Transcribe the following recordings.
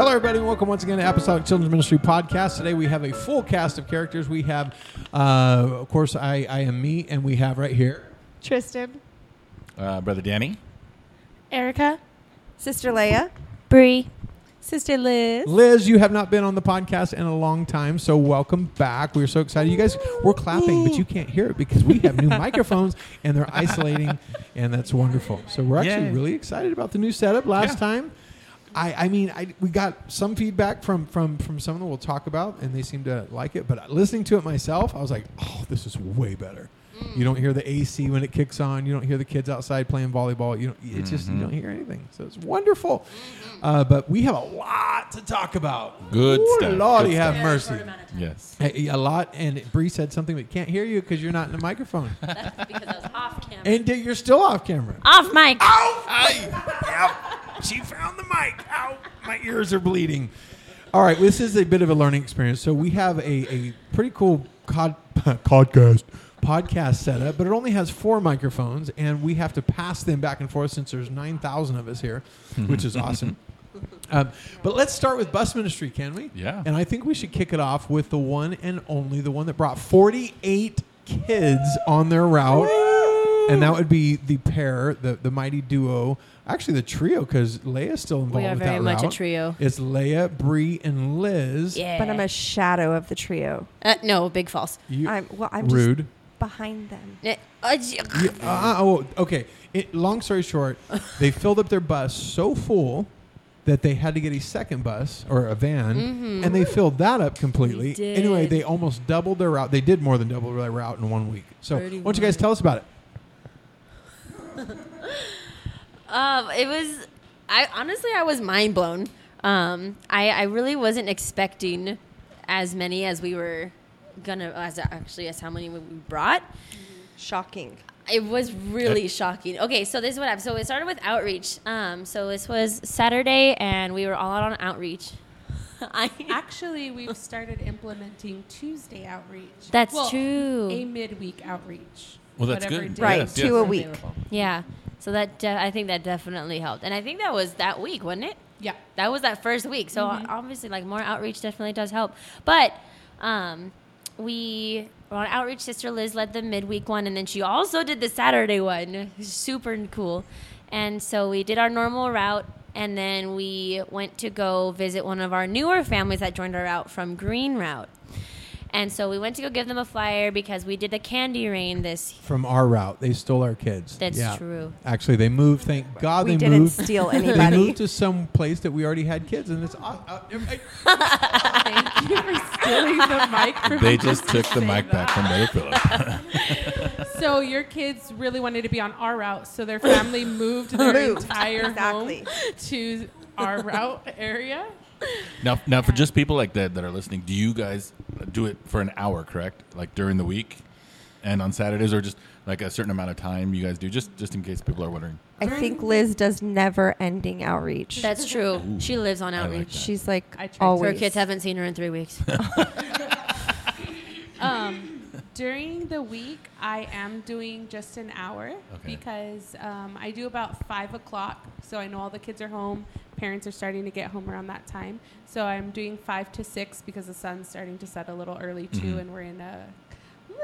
Hello, everybody, and welcome once again to Apostolic Children's Ministry Podcast. Today we have a full cast of characters. We have, uh, of course, I, I am me, and we have right here. Tristan, Uh, Brother Danny. Erica, Sister Leia. Bree, Sister Liz. Liz, you have not been on the podcast in a long time, so welcome back. We're so excited. You guys, we're clapping, but you can't hear it because we have new microphones and they're isolating, and that's wonderful. So we're actually Yay. really excited about the new setup. Last Yeah. time, I, I mean, I, we got some feedback from from from someone we'll talk about, and they seem to like it. But listening to it myself, I was like, oh, this is way better. You don't hear the AC when it kicks on. You don't hear the kids outside playing volleyball. You don't. It's just you Mhm. don't hear anything. So it's wonderful. Uh, but we have a lot to talk about. Good Ooh, stuff. Lordy Good have stuff. mercy. Yes. Hey, a lot. And Bree said something we can't hear you because you're not in the microphone, because I was off camera. and you're still off camera. off mic. Ow! Ay, yep. She found the mic. Ow! My ears are bleeding. All right, this is a bit of a learning experience. So we have a, a pretty cool cod, podcast podcast setup, but it only has four microphones, and we have to pass them back and forth since there's nine thousand of us here, which is awesome. Um, but let's start with bus ministry, can we? Yeah. And I think we should kick it off with the one and only, the one that brought 48 kids on their route. And that would be the pair, the, the mighty duo. Actually, the trio, because Leia's still involved We are with very that much a trio. It's Leia, Bree, and Liz. Yeah. But I'm a shadow of the trio. uh, no, big false. You, I'm well. I'm rude. just behind them. Uh, uh, oh, okay. It, long story short, they filled up their bus so full that they had to get a second bus or a van, Mhm. and they filled that up completely. They Anyway, they almost doubled their route. They did more than double their route in one week. So, why don't you guys tell us about it? Um, it was. I honestly, I was mind blown. Um, I, I really wasn't expecting as many as we were gonna. As actually, as how many we brought. Shocking. It was really shocking. Okay, so this is what happened. So it started with outreach. Um, so this was Saturday, and we were all out on outreach. I, Actually, we've started implementing Tuesday outreach. That's Well, true. A midweek outreach. Well, that's good. day Right, Yes, two yes. a week. available. yeah. So that de- I think that definitely helped, and I think that was that week, wasn't it? Yeah. That was that first week. So obviously, like more outreach definitely does help. But um, we were on outreach. Sister Liz led the midweek one, and then she also did the Saturday one. Super cool. And so we did our normal route, and then we went to go visit one of our newer families that joined our route from Green Route. And so we went to go give them a flyer because we did the candy rain this. From our route, they stole our kids. That's Yeah. true. Actually, they moved. Thank God we they didn't moved. steal They moved to some place that we already had kids, and it's. Uh, uh, Thank you for stealing the mic from They me just to took the say mic back from Brother Philip. So your kids really wanted to be on our route, so their family moved their Moved. entire Exactly. home to our route area. Now, now for just people like that that are listening, do you guys do it for an hour, correct? Like during the week and on Saturdays, or just like a certain amount of time you guys do, just just in case people are wondering. I think Liz does never-ending outreach. That's true. she lives on I like outreach. She's like I tried to- always. Her kids haven't seen her in three weeks. Um, during the week, I am doing just an hour Okay. because um, I do about five o'clock. So I know all the kids are home. Parents are starting to get home around that time. So I'm doing five to six because the sun's starting to set a little early too, Mhm. and we're in a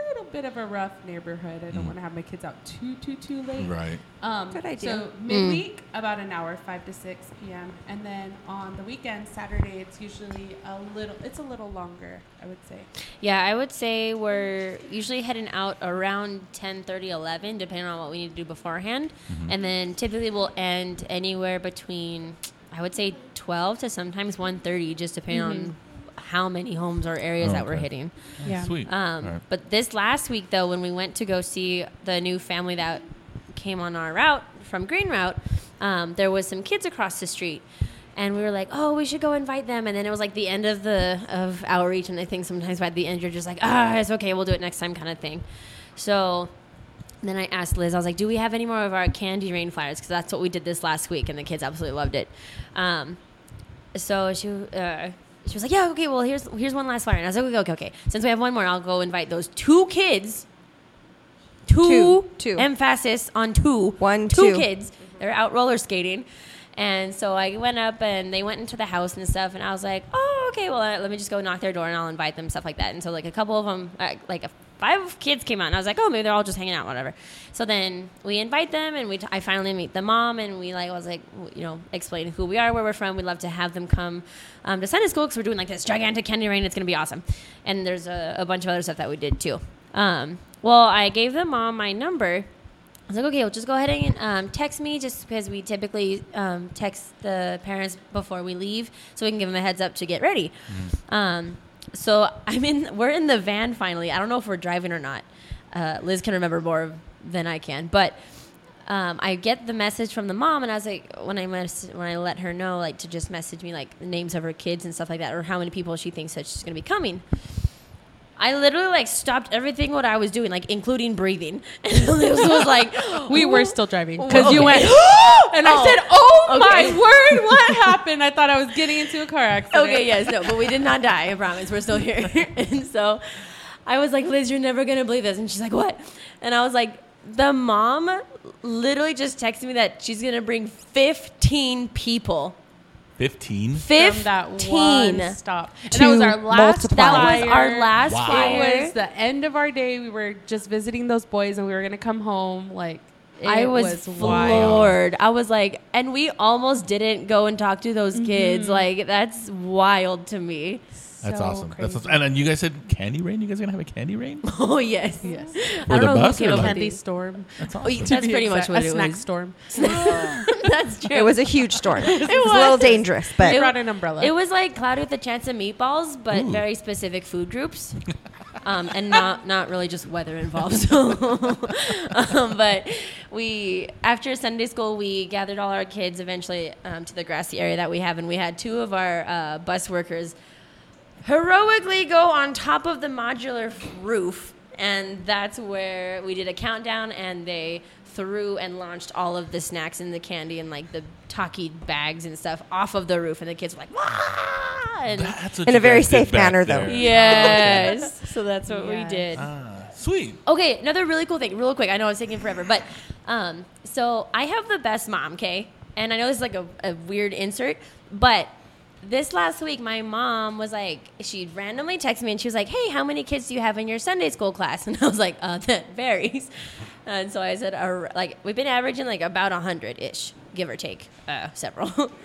little bit of a rough neighborhood. I don't Mm. want to have my kids out too too too late. Right. Um, Good idea. So midweek, about an hour, five to six p.m., and then on the weekend, Saturday, it's usually a little. It's a little longer, I would say. yeah, I would say we're usually heading out around 10, 30, 11, depending on what we need to do beforehand. And then typically we'll end anywhere between, I would say, 12 to sometimes 1.30, just depending on how many homes or areas Oh, that we're okay. hitting. Yeah. Sweet. Um, All right. But this last week, though, when we went to go see the new family that came on our route from Green Route, um, there was some kids across the street, and we were like, "Oh, we should go invite them." And then it was like the end of the of outreach, and I think sometimes by the end you're just like, "Ah, it's okay, we'll do it next time," kind of thing. So then I asked Liz, I was like, "Do we have any more of our candy rain flyers?" Because that's what we did this last week, and the kids absolutely loved it. Um, so she uh, she was like, "Yeah, okay. Well, here's here's one last flyer." And I was like, "Okay, okay, okay. Since we have one more, I'll go invite those two kids. Two, Two. Two. emphasis on two. One, two two. kids. They're out roller skating, And so I went up and they went into the house and stuff, and I was like, oh, okay, well, let me just go knock their door and I'll invite them, stuff like that. And so, like, a couple of them, uh, like, a, five kids came out, and I was like, oh, maybe they're all just hanging out, whatever. So then we invite them, and we t- I finally meet the mom, and we, like, was like, w- you know, explain who we are, where we're from. We'd love to have them come um, to Sunday school because we're doing, like, this gigantic candy rain. It's going to be awesome. And there's a, a bunch of other stuff that we did, too. Um, well, I gave the mom my number. I was like, okay, well, just go ahead and um, text me just because we typically um, text the parents before we leave so we can give them a heads up to get ready. Um, so I'm in, we're in the van finally. I don't know if we're driving or not. Uh, Liz can remember more than I can, but um, I get the message from the mom, and I was like, when I mess, when I let her know, like to just message me like the names of her kids and stuff like that, or how many people she thinks that she's gonna be coming. I literally like stopped everything what I was doing, like including breathing. And Liz was like, We were still driving because you Okay. went, and I Oh, said, "Oh, oh okay. my word, what happened?" I thought I was getting into a car accident. okay, yes, no, but we did not die. I promise. We're still here. and so I was like, Liz, you're never going to believe this. And she's like, what? And I was like, the mom literally just texted me that she's going to bring 15 people. 15? From that 15. one stop, and that was our last. multiply. That was our last Wow. flyer. It was the end of our day. We were just visiting those boys, and we were gonna come home. Like it I was, wild. floored. I was like, and we almost didn't go and talk to those kids. Mm-hmm. Like, that's wild to me. That's So awesome. That's awesome. And then you guys said candy rain? You guys are going to have a candy rain? Oh, yes. Yes. I For don't the know bus or like- Candy storm. That's Oh, awesome. yeah, that's be pretty much exact. what a it snack was. storm. that's true. It was a huge storm. it was, a was. little dangerous, but They brought an umbrella. It was like cloudy with a chance of meatballs, but Ooh. very specific food groups, um, and not not really just weather involved. So, um, but we after Sunday school, we gathered all our kids eventually um, to the grassy area that we have, and we had two of our uh, bus workers heroically go on top of the modular roof, and that's where we did a countdown, and they threw and launched all of the snacks and the candy and like the talkie bags and stuff off of the roof, and the kids were like, "Wah!" And That's what In a very safe manner, there. though. yes, so that's what we did. Ah, sweet. Okay, another really cool thing, real quick. I know it's taking forever, but um, so I have the best mom, okay? And I know this is like a, a weird insert, but this last week, my mom was like, she randomly texted me and she was like, hey, how many kids do you have in your Sunday school class? And I was like, uh, that varies. And so I said, uh, like, we've been averaging like about 100 ish, give or take uh, several.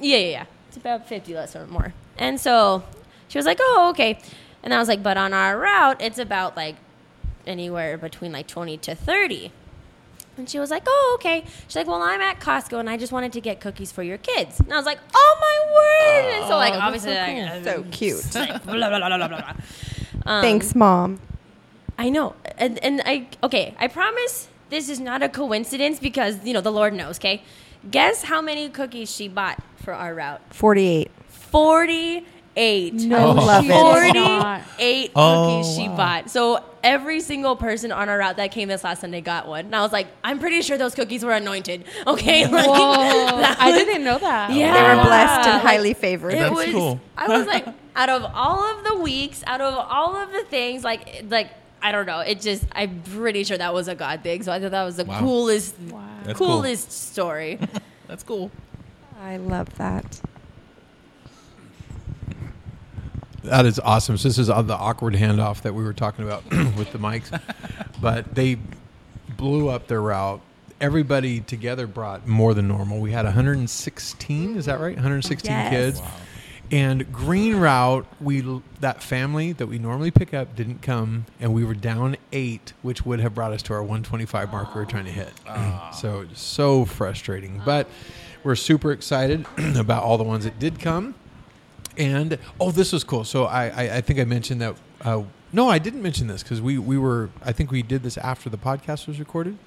Yeah, yeah, yeah. It's about 50 less or more. And so she was like, oh, okay. And I was like, but on our route, it's about like anywhere between like 20 to 30. And she was like, oh, okay. She's like, well, I'm at Costco and I just wanted to get cookies for your kids. And I was like, oh, my word. and so, like, that's obviously, so like, so cute. like, blah, blah, blah, blah, blah, blah. Um, Thanks, mom. I know. And, and I, okay, I promise this is not a coincidence because, you know, the Lord knows, okay? Guess how many cookies she bought for our route? 48. 48. no, love she it. did not. 48 Oh, cookies she wow. bought. So every single person on our route that came this last Sunday got one. And I was like, I'm pretty sure those cookies were anointed. Okay? Like, Whoa, that I didn't know that. Yeah. They were blessed and highly favored. It That's was. cool. I was like, out of all of the weeks, out of all of the things, like, like I don't know. It just, I'm pretty sure that was a God thing. So I thought that was the Wow. coolest, Wow. That's cool. coolest story. That's cool. I love that. That is awesome. So this is the awkward handoff that we were talking about with the mics, but they blew up their route. Everybody together brought more than normal. We had 116. Is that right? 116 Yes. kids. And Green Route, we that family that we normally pick up didn't come, and we were down eight, which would have brought us to our 125 mark we were trying to hit. Ah. So it's so frustrating, but we're super excited about all the ones that did come. And oh, this was cool. So I, I, I think I mentioned that. Uh, no, I didn't mention this because we, we were. I think we did this after the podcast was recorded.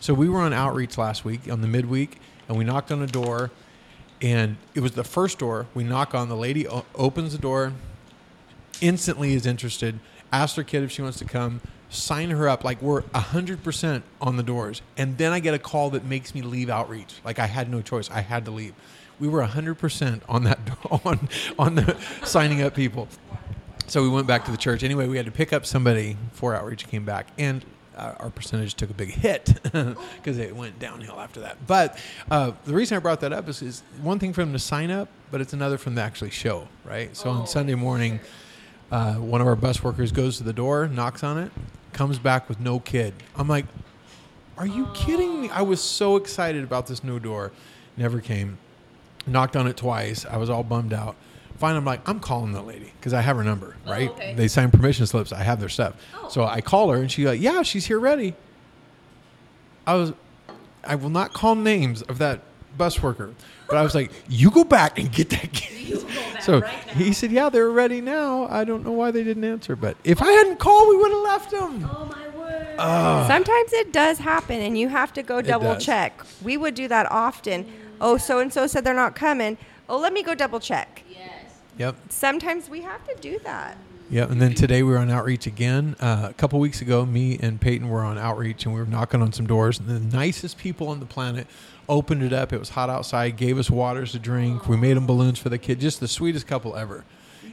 So we were on outreach last week on the midweek, and we knocked on a door, and it was the first door we knock on. The lady o- opens the door, instantly is interested. Asked her kid if she wants to come. Sign her up. Like we're hundred percent on the doors, and then I get a call that makes me leave outreach. Like I had no choice. I had to leave. We were hundred percent on that on on the signing up people. So we went back to the church. Anyway, we had to pick up somebody for outreach. Came back, and uh, our percentage took a big hit because it went downhill after that. But uh, the reason I brought that up is, is one thing for them to sign up, but it's another for them to actually show, right? So on Sunday morning, uh, one of our bus workers goes to the door, knocks on it, comes back with no kid. I'm like, are you kidding me? I was so excited about this new door. Never came. Knocked on it twice. I was all bummed out. Finally, I'm like, I'm calling the lady because I have her number, oh, right? okay. They signed permission slips. I have their stuff. Oh. So I call her and she's like, Yeah, she's here ready. I was, I will not call names of that bus worker, but I was like, You go back and get that kid. So he said, Yeah, they're ready now. I don't know why they didn't answer, but if I hadn't called, we would have left them. Oh my word. Sometimes it does happen, and you have to go double does. check. We would do that often. Oh, so and so said they're not coming. Oh, let me go double check. yes. Yep. Sometimes we have to do that. Yeah, and then today we were on outreach again. Uh, a couple weeks ago, me and Peyton were on outreach, and we were knocking on some doors. And the nicest people on the planet opened it up. It was hot outside. Gave us waters to drink. We made them balloons for the kid. Just the sweetest couple ever.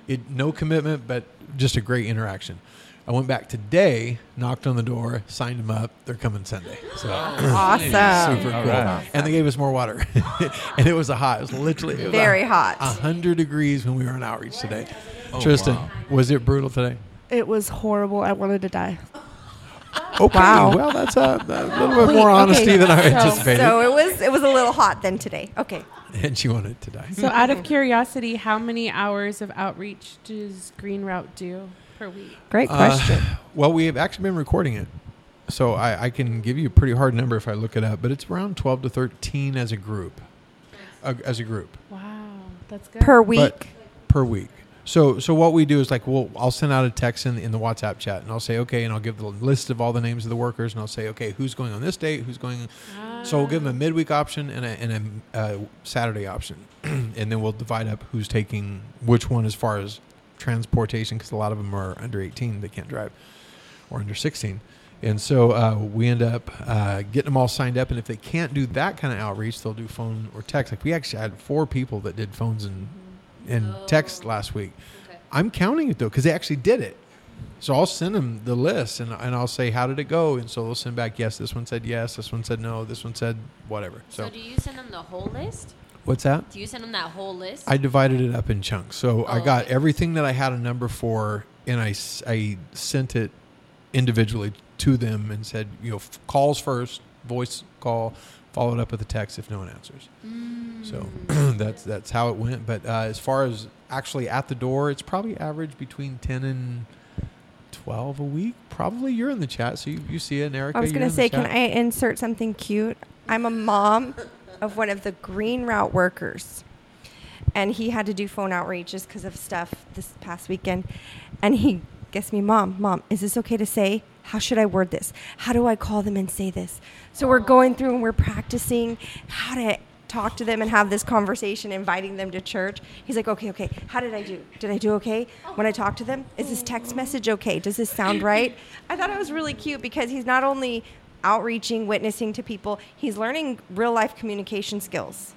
It no commitment, but just a great interaction. I went back today, knocked on the door, signed them up. They're coming Sunday. So oh, Awesome. super cool. right. And they gave us more water, and it was a hot. It was literally it was Very a- hot. a hundred degrees when we were on outreach today. Oh, Tristan, wow. was it brutal today? It was horrible. I wanted to die. Okay, Wow. well, that's a, a little bit Wait, more okay. honesty than I So- anticipated. So it was it was a little hot then today. Okay. and she wanted to die. So, out of curiosity, how many hours of outreach does Green Route do per week? Great Uh, question. well, we have actually been recording it, so I, I can give you a pretty hard number if I look it up, but it's around twelve to thirteen as a group, uh, as a group Wow, that's good. per week. But per week. So so what we do is like we'll I'll send out a text in, in the WhatsApp chat and I'll say okay and I'll give the list of all the names of the workers and I'll say okay who's going on this date who's going so we'll give them a midweek option and a, and a uh, Saturday option and then we'll divide up who's taking which one as far as transportation because a lot of them are under 18 they can't drive or under 16 and so uh, we end up uh, getting them all signed up and if they can't do that kind of outreach they'll do phone or text. Like we actually had four people that did phones and and text last week. Okay. i'm counting it though because they actually did it. So i'll send them the list and, and i'll say how did it go? And so they'll send back yes this one said yes this one said no this one said whatever. So, so, do you send them the whole list? What's that Do you send them that whole list? I divided it up in chunks. So I Oh, got okay. everything that I had a number for, and I, I sent it individually to them and said, you know, f- calls first, voice call, followed up with a text if no one answers. So that's that's how it went. But uh, as far as actually at the door, it's probably average between ten and twelve a week. Probably you're in the chat, so you, you see it. And Erica, I was going to say, can. I insert something cute? I'm a mom of one of the Green Route workers. And he had to do phone outreach just because of stuff this past weekend. And he gets me, Mom, Mom, is this okay to say? How should I word this? How do I call them and say this? So we're going through and we're practicing how to talk to them and have this conversation, inviting them to church. He's like, okay, okay, how did I do? Did I do okay when I talk to them? Is this text message okay? Does this sound right? I thought it was really cute because he's not only outreaching, witnessing to people, he's learning real life communication skills.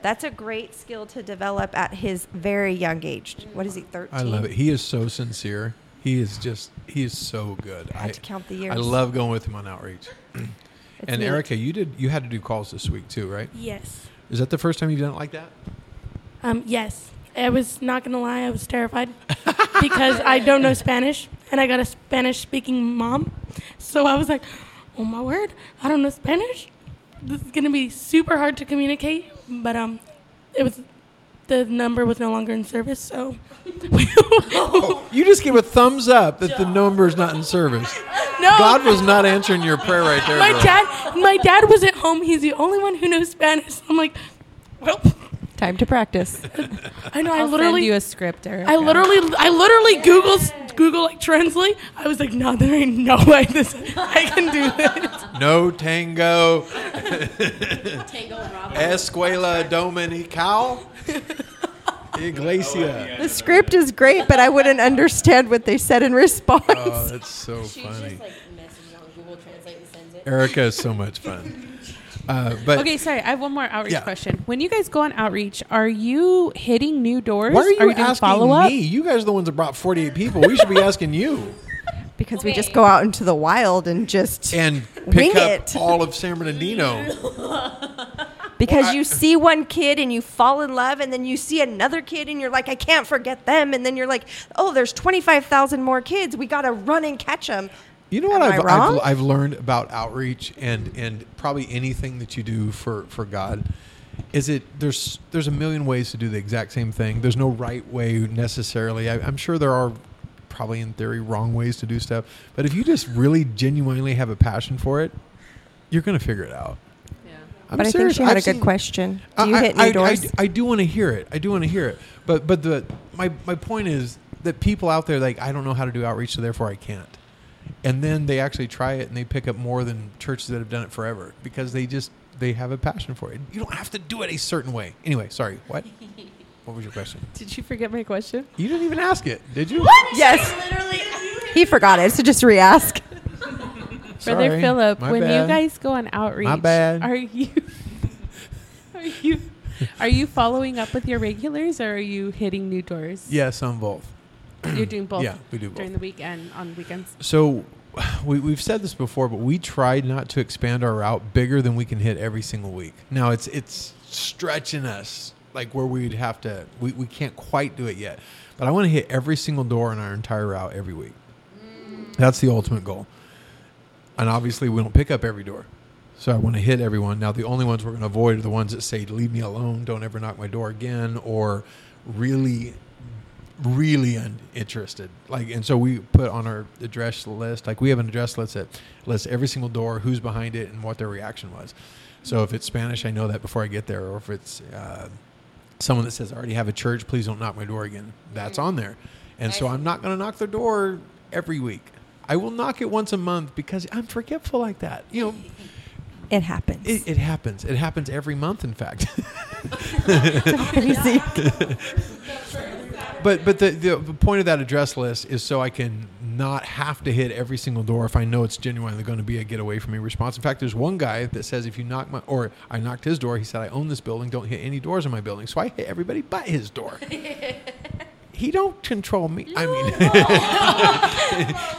That's a great skill to develop at his very young age. What is he, 13? I love it. He is so sincere. He is just he is so good. I had to count the years. I love going with him on outreach. It's and neat. Erica, you did you had to do calls this week too, right? Yes. Is that the first time you've done it like that? Um, yes. I was not gonna lie, I was terrified because I don't know Spanish and I got a Spanish speaking mom. So I was like, Oh my word, I don't know Spanish. This is gonna be super hard to communicate. But um it was the number was no longer in service, so You just give a thumbs up that the number is not in service. no God was not answering your prayer right there. my girl. dad my dad was at home, he's the only one who knows Spanish. I'm like, Well Time to practice. I know I I'll literally send you a script, Erica. I literally, I literally Google, Google like translate. I was like, no, there ain't no way this, I can do this. No tango Tango and escuela dominical iglesia. Oh, the script is great, but I wouldn't understand what they said in response. Oh, that's so She funny. just like messages on Google Translate and sends it. Erica is so much fun. Uh, but Okay, sorry. I have one more outreach Yeah. question. When you guys go on outreach, are you hitting new doors? why are you, doing asking follow-up? me? You guys are the ones that brought 48 people. We should be asking you. because we just go out into the wild and just and Wing pick up it. all of San Bernardino. because Well, I- you see one kid and you fall in love and then you see another kid and you're like I can't forget them and then you're like oh there's 25,000 more kids we got to run and catch them You know what I I've. I've I've learned about outreach and and probably anything that you do for for God is it there's there's a million ways to do the exact same thing. There's no right way necessarily. I, I'm sure there are probably in theory wrong ways to do stuff, but if you just really genuinely have a passion for it, you're going to figure it out. Yeah. I'm but I think serious. she had I've a good seen- question do you I- hit I, new doors I, I do want to hear it. I do want to hear it. But but the my my point is that people out there like I don't know how to do outreach, so therefore I can't. And then they actually try it and they pick up more than churches that have done it forever because they just they have a passion for it. You don't have to do it a certain way. Anyway, sorry. What? What was your question? Did you forget my question? You didn't even ask it, did you? What? yes Literally, he forgot it so just re-ask Brother Sorry. Philip, My when you guys go on outreach, bad. are you are you are you following up with your regulars or are you hitting new doors? Yes, on both. You're doing both Yeah, we do both. during the weekend on weekends. So we, we've said this before, but we tried not to expand our route bigger than we can hit every single week. Now it's it's stretching us like where we'd have to. We, we can't quite do it yet, but I want to hit every single door in our entire route every week. That's the ultimate goal. And obviously, we don't pick up every door. So I want to hit everyone. Now, the only ones we're going to avoid are the ones that say, leave me alone, don't ever knock my door again, or really, really uninterested. Like, and so we put on our address list, like we have an address list that lists every single door, who's behind it, and what their reaction was. So if it's Spanish, I know that before I get there, or if it's uh, someone that says, I already have a church, please don't knock my door again, that's on there. And so I'm not going to knock their door every week. I will knock it once a month because I'm forgetful like that. You know, it happens it, it happens. It happens every month, in fact. crazy but but the, the the point of that address list is so I can not have to hit every single door if I know it's genuinely going to be a get away from me response. In fact, there's one guy that says if you knock my or I knocked his door, he said I own this building, don't hit any doors in my building. So I hit everybody but his door. he don't control me. I mean,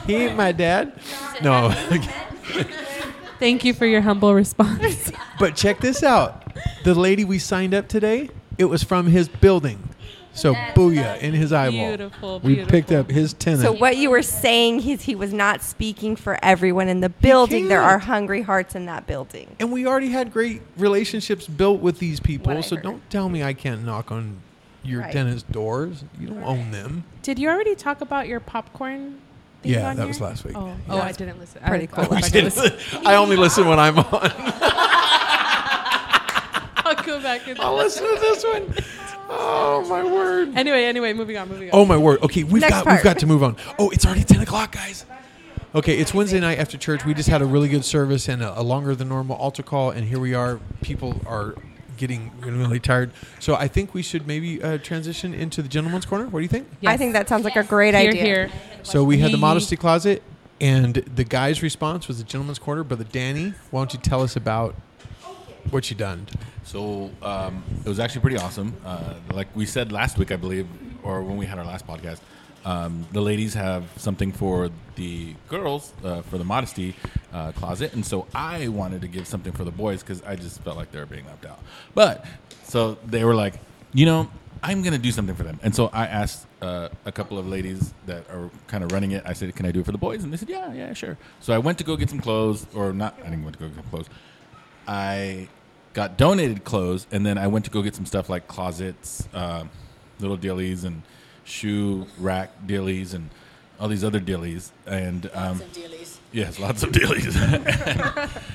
he ain't my dad. No. Thank you for your humble response. But check this out. The lady we signed up today, it was from his building. So booyah in his eyeball. Beautiful, We picked up his tenant. so what you were saying is he was not speaking for everyone in the building there are hungry hearts in that building and we already had great relationships built with these people. What I So heard. don't tell me I can't knock on your Right. tenant's doors. You don't own them. Did you already talk about your popcorn? thing Yeah, on that here? was last week. Oh, Yeah. oh, I didn't listen. Pretty I, cool. I'll, back and listen. I only listen when I'm on. I'll go back and I'll listen to this one. Oh my word. Anyway, anyway, moving on, moving on. Oh my word. Okay, we've Next got part. we've got to move on. Oh, it's already ten o'clock, guys. Okay, it's Wednesday night after church. We just had a really good service and a, a longer than normal altar call, and here we are. People are getting really tired, so I think we should maybe uh, transition into the gentleman's corner. What do you think? i think that sounds like a great here, idea here. So we had the modesty closet, and the guy's response was the gentleman's corner. Brother Danny, why don't you tell us about what you done? So um, it was actually pretty awesome. Uh, like we said last week, I believe, or when we had our last podcast, um, the ladies have something for the girls uh, for the modesty uh, closet, and so I wanted to give something for the boys because I just felt like they were being left out. But so they were like, you know, I'm gonna do something for them, and so I asked uh, a couple of ladies that are kind of running it. I said, "Can I do it for the boys?" And they said, "Yeah, yeah, sure." So I went to go get some clothes, or not. I didn't want to go get some clothes. I got donated clothes, and then I went to go get some stuff like closets, uh, little dillies, and shoe rack dillies, and all these other dillies. And um, yes, lots of dillies.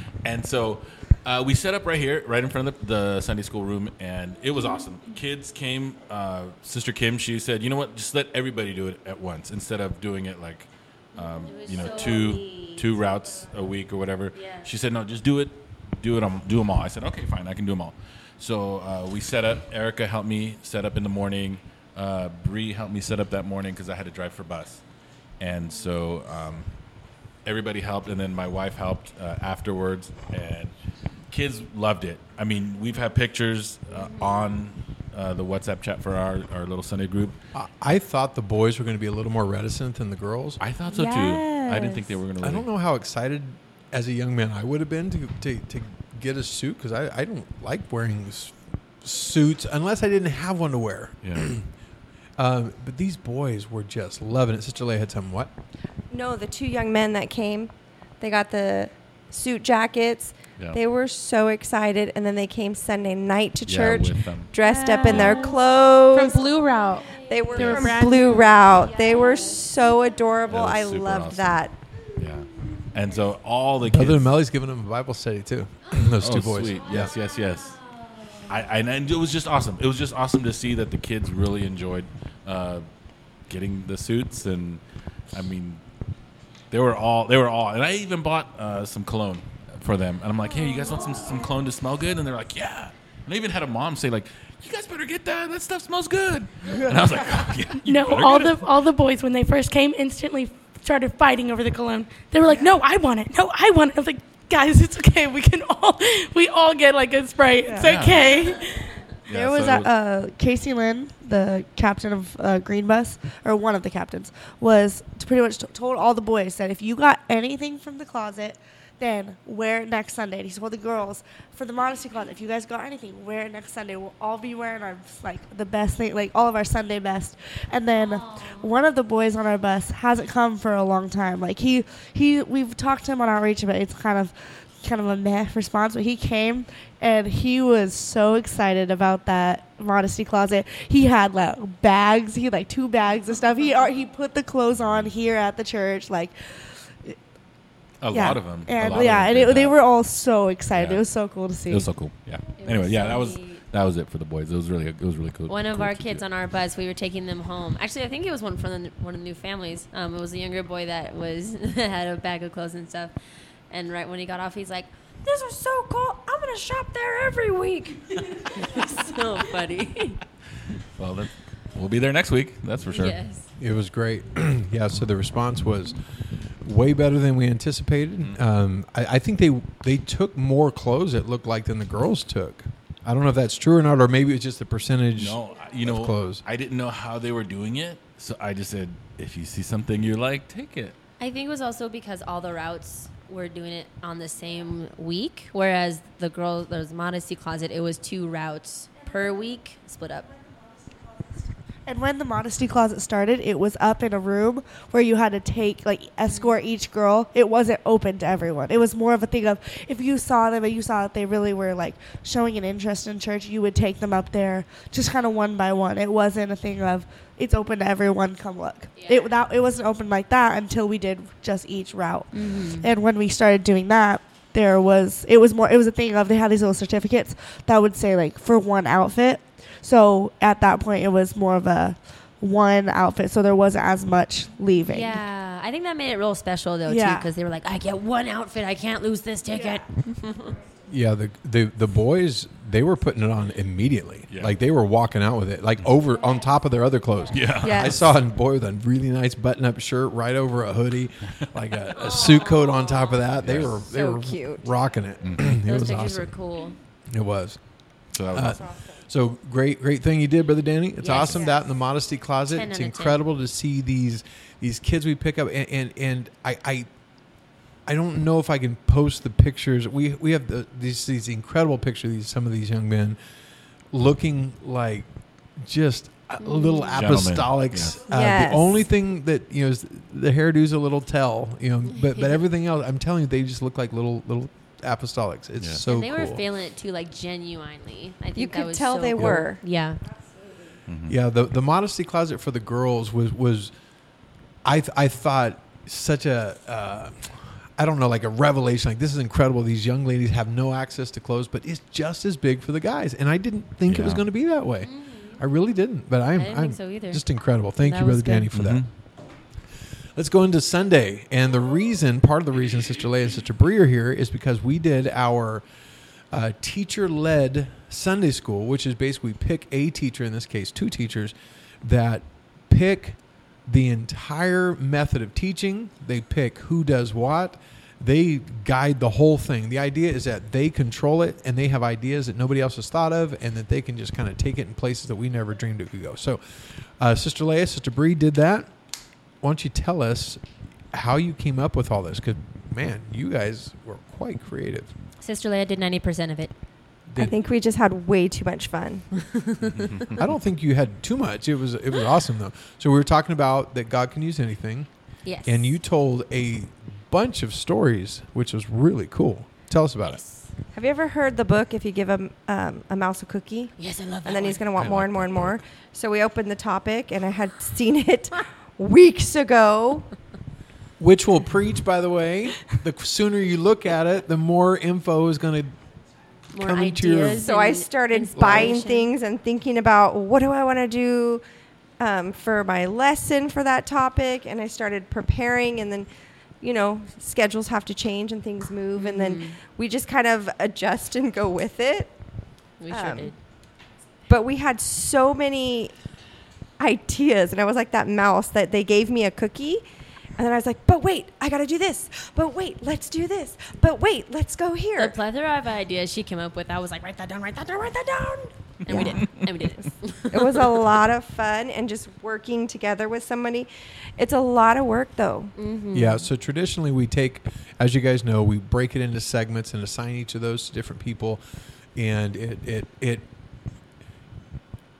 and so uh, we set up right here, right in front of the, the Sunday school room, and it was awesome. Kids came. Uh, Sister Kim, she said, "You know what? Just let everybody do it at once instead of doing it like." Um, you know, two two routes a week or whatever. Yeah. She said, "No, just do it, do it, um, do them all." I said, "Okay, fine, I can do them all." So uh, we set up. Erica helped me set up in the morning. Uh, Bree helped me set up that morning because I had to drive for bus, and so um, everybody helped, and then my wife helped uh, afterwards, and kids loved it. I mean, we've had pictures uh, on uh, the WhatsApp chat for our, our little Sunday group. I, I thought the boys were going to be a little more reticent than the girls. I thought so too. I didn't think they were going to. I don't know how excited as a young man I would have been to to, to get a suit because I, I don't like wearing suits unless I didn't have one to wear. Yeah. Um, but these boys were just loving it. Sister Leia had some what? No, the two young men that came, they got the suit jackets. Yeah. They were so excited, and then they came Sunday night to Yeah, church, with them. dressed up in their clothes. From Blue Route. they were They were from Blue new. Route. They were so adorable. That I loved awesome. that. Yeah. And so all the kids. Brother Melly's giving them a Bible study too. Those two oh, boys. Sweet. Yes, yes, yes. I, I and it was just awesome. It was just awesome to see that the kids really enjoyed uh, getting the suits, and I mean, they were all they were all. And I even bought uh, some cologne for them, and I'm like, hey, you guys want some some cologne to smell good? And they're like, yeah. And I even had a mom say like, you guys better get that. That stuff smells good. And I was like, oh, yeah, you No, all get it." the all the boys when they first came instantly started fighting over the cologne. They were like, "No, I want it. No, I want it." I was like, "Guys, it's okay. We can all we all get like a spray. It's Yeah. okay." Yeah, there was, so a, it uh, Casey Lynn, the captain of uh, Green Bus, or one of the captains, was t- pretty much t- told all the boys that if you got anything from the closet, then wear it next Sunday. And he "Well, the girls for the modesty closet, if you guys got anything, wear it next Sunday. We'll all be wearing our like the best thing, like all of our Sunday best. And then one of the boys on our bus hasn't come for a long time. Like he he we've talked to him on outreach, but it's kind of kind of a meh response, but he came and he was so excited about that modesty closet. He had like bags, he had like two bags of stuff. He he put the clothes on here at the church, like a yeah. lot of them. and yeah, and it, they were all so excited. Yeah. It was so cool to see. It was so cool. Yeah. It Anyway, yeah, that was that was it for the boys. It was really it was really cool. One of cool our kids do. on our bus, we were taking them home. Actually, I think it was one from the, one of the new families. Um, it was a younger boy that was had a bag of clothes and stuff. And right when he got off, he's like, "This was so cool! I'm gonna shop there every week." so funny. Well, then we'll be there next week. That's for sure. Yes. It was great. yeah. So the response was way better than we anticipated. Mm-hmm. Um, I, I think they they took more clothes. It looked like than the girls took. I don't know if that's true or not, or maybe it's just the percentage. No, you of know, clothes. I didn't know how they were doing it, so I just said, if you see something you like, take it. I think it was also because all the routes were doing it on the same week, whereas the girls, there's modesty closet, it was two routes per week, split up. And when the modesty closet started, it was up in a room where you had to take like escort each girl. It wasn't open to everyone. It was more of a thing of if you saw them and you saw that they really were like showing an interest in church, you would take them up there just kind of one by one. It wasn't a thing of it's open to everyone. Come look. Yeah. It that it wasn't open like that until we did just each route. Mm-hmm. And when we started doing that, there was it was more it was a thing of they had these little certificates that would say like for one outfit. So at that point it was more of a one outfit, so there wasn't as much leaving. Yeah, I think that made it real special though too, because they were like, "I get one outfit, I can't lose this ticket." Yeah, the, the the boys they were putting it on immediately. Yeah. Like they were walking out with it, like over on top of their other clothes. Yeah. I saw a boy with a really nice button-up shirt right over a hoodie, like a, a suit coat on top of that. They were they So were cute. rocking it. it Those was pictures awesome. were cool. It was. So that was Uh, awesome. So great, great thing you did, brother Danny. It's Yes. awesome that in the modesty closet. It's out of 10. incredible to see these these kids we pick up, and and, and I, I I don't know if I can post the pictures. We we have the, these these incredible pictures. These some of these young men looking like just little Gentlemen, apostolics. yes. Uh, Yes. The only thing that you know is the hairdo's a little tell, you know, but but everything else, I'm telling you, they just look like little little apostolics. It's Yeah. so and they were cool. feeling it too, like genuinely. I think You that could was tell so they cool. were. Yeah. Yeah, the the modesty closet for the girls was was, I th- I thought such a. Uh, I don't know, like a revelation. Like this is incredible. These young ladies have no access to clothes, but it's just as big for the guys. And I didn't think it was going to be that way. I really didn't. But I'm, I didn't I'm think so either. just incredible. Thank That you, was brother Danny, good. for Mhm. that. Let's go into Sunday. And the reason, part of the reason Sister Leah and Sister Bree are here is because we did our uh, teacher led Sunday school, which is basically pick a teacher, in this case, two teachers, that pick the entire method of teaching. They pick who does what. They guide the whole thing. The idea is that they control it and they have ideas that nobody else has thought of, and that they can just kind of take it in places that we never dreamed it could go. So, uh, Sister Leah, Sister Bree did that. Why don't you tell us how you came up with all this because man, you guys were quite creative. Sister Leia did 90% of it. I think we just had way too much fun. I don't think you had too much. It was it was awesome though. So we were talking about that God can use anything, Yes. and you told a bunch of stories, which was really cool. Tell us about it. Have you ever heard the book If You Give a, um, a Mouse a Cookie? Yes, I love that. And then he's going to want I more like and more and more. So we opened the topic, and I had seen it weeks ago. Which will preach, by the way. The sooner you look at it, the more info is going to more coming to your- So I started buying things and thinking about what do I want to do um, for my lesson for that topic, and I started preparing, and then. You know, schedules have to change and things move, and then Mhm. we just kind of adjust and go with it. We sure um, did. but we had so many ideas and i was like that mouse that they gave me a cookie and then i was like but wait i gotta do this but wait let's do this but wait let's go here. The plethora of ideas she came up with, I was like, write that down, write that down, write that down. And we Yeah. did. And we did it. it was a lot of fun and just working together with somebody it's a lot of work though Mhm. Yeah, so traditionally we take, as you guys know, we break it into segments and assign each of those to different people, and it it it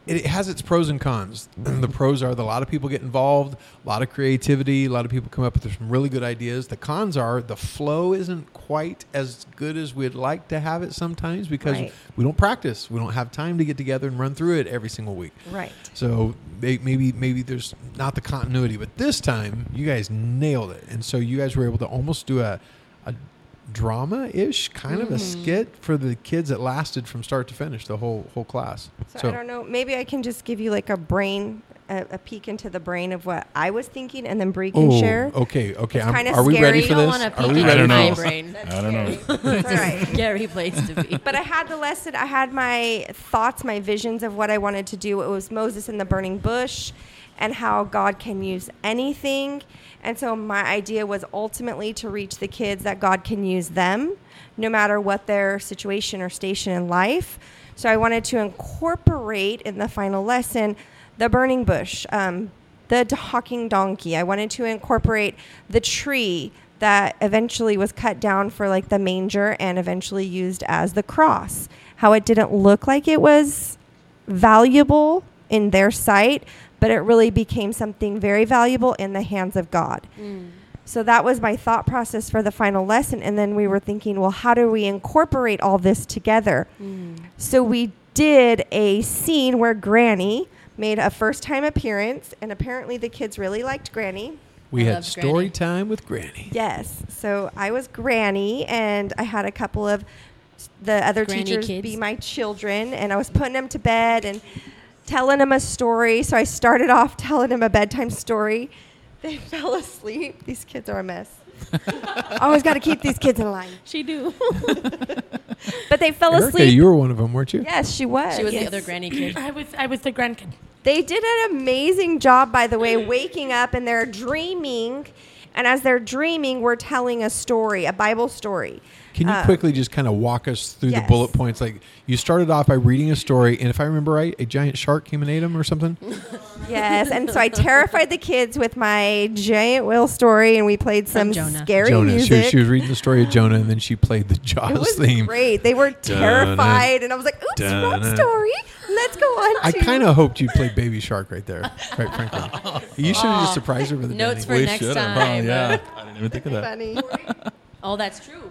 it has its pros and cons. the pros are that a lot of people get involved, a lot of creativity, a lot of people come up with some really good ideas. The cons are the flow isn't quite as good as we'd like to have it sometimes because Right. we don't practice. We don't have time to get together and run through it every single week. right So may- maybe maybe there's not the continuity, but this time you guys nailed it, and so you guys were able to almost do a a drama ish kind of a Mhm. skit for the kids that lasted from start to finish, the whole whole class. so, i don't know maybe i can just give you like a brain a, a peek into the brain of what i was thinking and then Bree can oh, share okay, okay. It's I'm- kinda are we ready scary. for You don't this? want to Are peek we I ready don't for know. this? brain. I don't know. it's All right. a scary place to be. But I had the lesson. I had my thoughts, my visions of what I wanted to do. It was Moses in the burning bush, and how God can use anything. And so my idea was ultimately to reach the kids that God can use them, no matter what their situation or station in life. So I wanted to incorporate in the final lesson the burning bush, um, the talking donkey. I wanted to incorporate the tree that eventually was cut down for like the manger and eventually used as the cross. How it didn't look like it was valuable in their sight, but it really became something very valuable in the hands of God. Mm. So that was my thought process for the final lesson. And then we were thinking, well, how do we incorporate all this together? Mm. So we did a scene where Granny made a first time appearance, and apparently the kids really liked Granny. We I had story Granny. time with Granny. Yes. So I was Granny, and I had a couple of the other Granny teachers kids. be my children, and I was putting them to bed and telling them a story. So I started off telling them a bedtime story. They fell asleep. These kids are a mess. Always got to keep these kids in line. She do. But they fell Erica, asleep. you were one of them, weren't you? yes, she was. She was the other granny kid. I was I was the grandkid. They did an amazing job, by the way, waking up and they're dreaming. And as they're dreaming, we're telling a story, a Bible story. Can you Um, quickly just kind of walk us through the bullet points? Like you started off by reading a story, and if I remember right, a giant shark came and ate him or something. Yes, and so I terrified the kids with my giant whale story, and we played some Jonah. scary Jonah. She, music. she was reading the story of Jonah, and then she played the it Jaws was theme. great. They were terrified, and I was like, "Oops, wrong Dun-dun. story. Let's go on." I kind of hoped you played Baby Shark right there, quite frankly. You should have just surprised her with the Notes Danny. for next should've, time. huh? Yeah, I didn't even think of that. funny. Oh, that's true.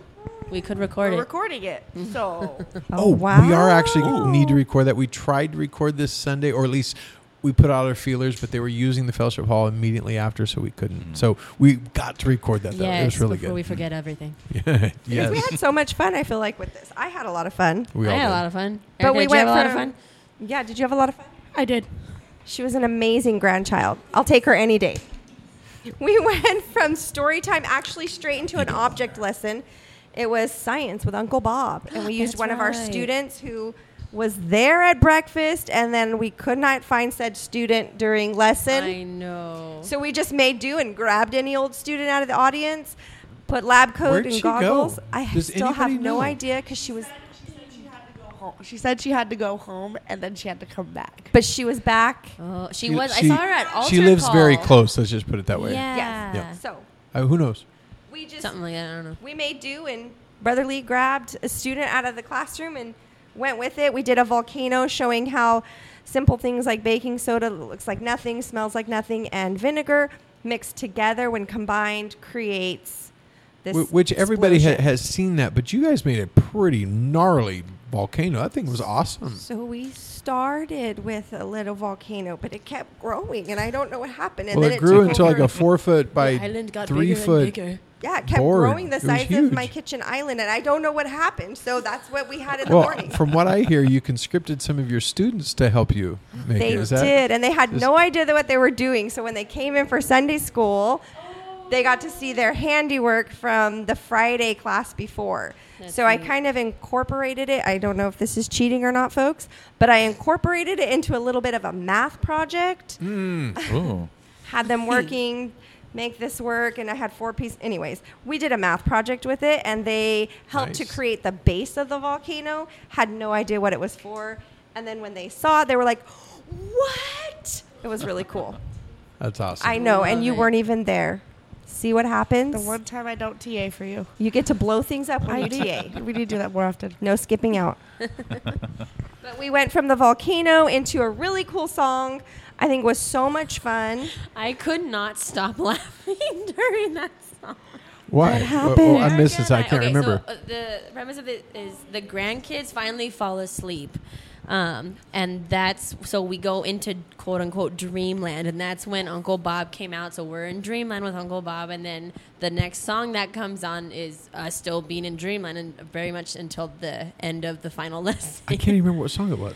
We could record it. We're it. recording it. Mm-hmm. So Oh, wow. we are actually need to record that. We tried to record this Sunday, or at least we put out our feelers, but they were using the fellowship hall immediately after, so we couldn't. Mm. So we got to record that. Though. it was really before good. we forget mm. everything. Because yes, we had so much fun. I feel like with this, I had a lot of fun. we I all had a did. lot of fun. But Erica, we did you have went a lot of from- fun. Yeah, did you have a lot of fun? I did. She was an amazing grandchild. I'll take her any day. We went from story time actually straight into an object lesson. It was science with Uncle Bob. And we used That's one of our right. students who was there at breakfast, and then we could not find said student during lesson. I know. So we just made do and grabbed any old student out of the audience, put lab coat Where'd and she go? goggles. I Does still have anybody no idea because she was. She said she had to go home and then she had to come back. but she was back. Oh, she, She- was. she- I saw her at altar She lives very call. close. Let's just put it that way. Yeah. Yeah. So Uh, who knows? We just Something like that. I don't know. we made do and brother lee grabbed a student out of the classroom and went with it we did a volcano showing how simple things like baking soda looks like nothing smells like nothing and vinegar mixed together when combined creates this Wh- Which everybody ha- has seen that, but you guys made a pretty gnarly volcano. That thing was awesome. so we started with a little volcano but it kept growing and i don't know what happened and well, then it grew into like a four foot by three foot. yeah it kept board. growing the size of my kitchen island and i don't know what happened so that's what we had in the Well, morning from what I hear, you conscripted some of your students to help you make They it. Is that did, and they had no idea what they were doing. So when they came in for Sunday school, they got to see their handiwork from the Friday class before. That's so I kind of incorporated it. I don't know if this is cheating or not, folks, but I incorporated it into a little bit of a math project. Mm. Had them working, make this work, and I had four pieces. Anyways, we did a math project with it, and they helped to create the base of the volcano. Had no idea what it was for, and then when they saw it, they were like, "What?" It was really cool. That's awesome. I know, and you weren't even there. See what happens? The one time I don't TA for you. you get to blow things up when I you TA. We need to do that more often. No skipping out. but we went from the volcano into a really cool song. I think was so much fun. I could not stop laughing during that song. Why? What Oh, happened? oh, I Erica missed this. I can't okay, remember. So, uh, the premise of it is the grandkids finally fall asleep. Um, and that's so we go into quote unquote dreamland, and that's when Uncle Bob came out. So we're in dreamland with Uncle Bob, and then the next song that comes on is us still being in dreamland, and very much until the end of the final lesson. I can't even remember what song it was.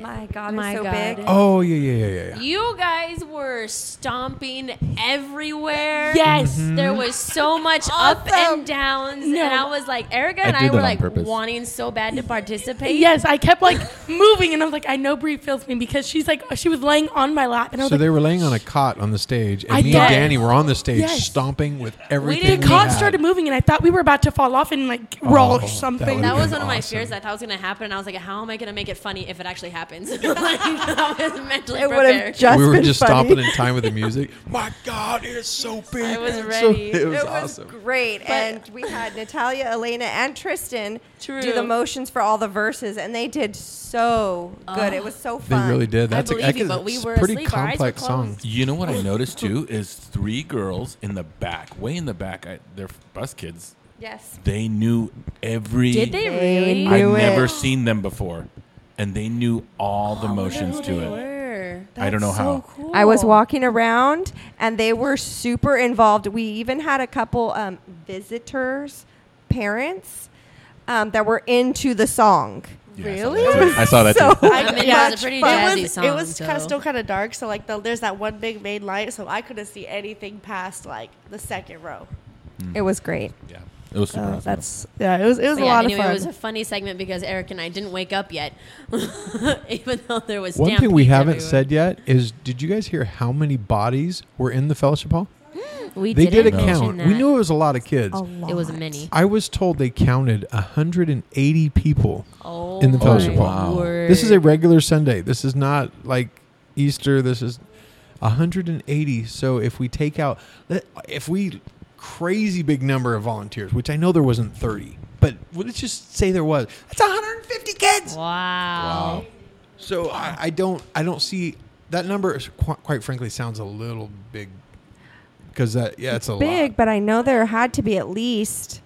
My God, My it's so God. big. Oh yeah, yeah, yeah, yeah. yeah. You guys were stomping everywhere. Yes. Mm-hmm. There was so much up and downs, No. and I was like, Erica and I, did were like purpose. wanting so bad to participate. Yes, I kept like moving, and I was like, I know Bree feels me because she's like, she was laying on my lap, and I was So like, they were laying on a cot on the stage, and I me did. and Danny were on the stage Yes. stomping with everything. didn't- the cot started moving, and I thought we were about to fall off and like roll Oh, or that something. would've That was one of my fears. I thought was gonna happen, and I was like, "How am I gonna make it funny if it actually happens?" like, I was mentally It prepared. just we were just funny. stomping in time with the music. My God, it's so big. I was It's so- ready. it was it was awesome. great, and we had Natalia, Elena, and Tristan True. do the motions for all the verses, and they did so good. it was so They fun. really did. That's a, believe you, but we were pretty asleep. Our eyes were complex song. You know what I noticed too is three girls in the back, way in the back. I, they're bus kids. Yes. They knew every. Did they They really? I've it. never seen them before, and they knew all the motions to it. Were. I don't know how. I was walking around, and they were super involved. We even had a couple um, visitors, parents, um, that were into the song. Yeah, I saw Really? that too. I saw that So- too. I mean, it was a pretty It jazzy was, song. it was kind of still kind of dark, so like the, there's that one big main light, so I couldn't see anything past like the second row. It was great. Yeah, it was super So awesome. that's yeah, it was it was But a yeah, lot anyway, of fun. it was a funny segment because Eric and I didn't wake up yet, even though there was. One thing we haven't everywhere. said yet is did you guys hear how many bodies were in the fellowship hall? Mm, we They did a didn't count. That. We knew it was a lot of kids. a lot. it was many. I was told they counted 180 people. Oh, In the fellowship hall. word. This is a regular Sunday. This is not like Easter. This is 180. So if we take out, if we crazy big number of volunteers, which I know there wasn't 30, but let's just say there was. That's 150 kids. Wow. wow. So I, I don't I don't see that number. Is, qu- quite frankly, sounds a little big because that yeah, it's, a Big, lot. but I know there had to be at least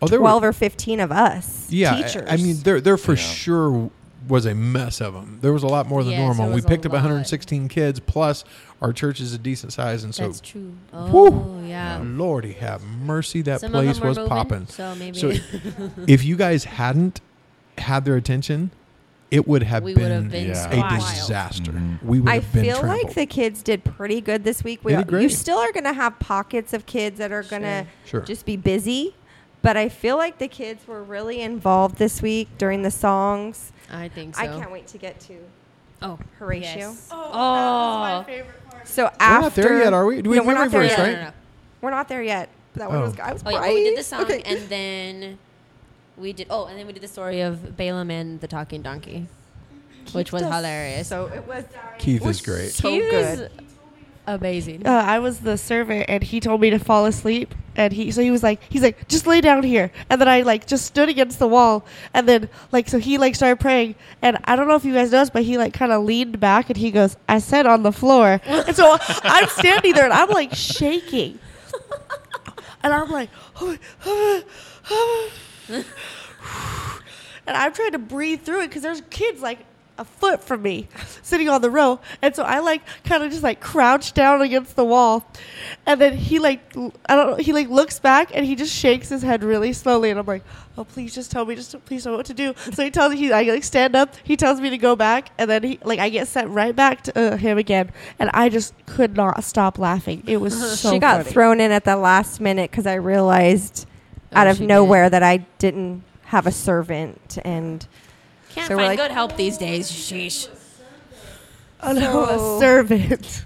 Oh, there 12 were, or 15 of us. yeah. I- Teachers. I mean, there there for Yeah. sure was a mess of them. There was a lot more than Yes, normal. We was a picked up lot. 116 kids plus our church is a decent size, and so That's true. Oh, Whew. yeah. Lordy have mercy, that Some place was popping. So maybe So if you guys hadn't had their attention, it would have we would been have been Yeah. a wild. disaster. Mhm. We would I have been feel trampled. like the kids did pretty good this week. We They did you still are going to have pockets of kids that are going to Sure. just be busy, but I feel like the kids were really involved this week during the songs. I think so. I can't wait to get to Oh, Horatio. yes. oh, Oh. that was my favorite part. So We're after not there yet, are we? Do we No, we're memory not there yet. Right? no, no. We're not there yet. That one Oh. was I was Oh yeah, bright. well, we did the song, Okay. and then we did. Oh, and then we did the story of Balaam and the talking donkey, which was hilarious. So it was Keith is great. So He was- good. Amazing. uh, I was the servant, and he told me to fall asleep. And he, so he was like, he's like, just lay down here. And then I like just stood against the wall, and then like so he like started praying. And I don't know if you guys noticed, but he like kind of leaned back, and he goes, "I said on the floor." and so I'm standing there, and I'm like shaking, and I'm like, and I'm trying to breathe through it because there's kids like a foot from me sitting on the row. And so i like kind of just like crouched down against the wall. And then he like I don't know he like looks back and he just shakes his head really slowly. And i'm like oh please just tell me just please tell me what to do. So he tells me he i like stand up. He tells me to go back. And then he like i get sent right back to uh, him again. And i just could not stop laughing. It was so she got funny. thrown in at the last minute because I realized Oh, out of she did. nowhere that I didn't have a servant. And Can't So find like- good help these days. Sheesh. oh, no, So- a servant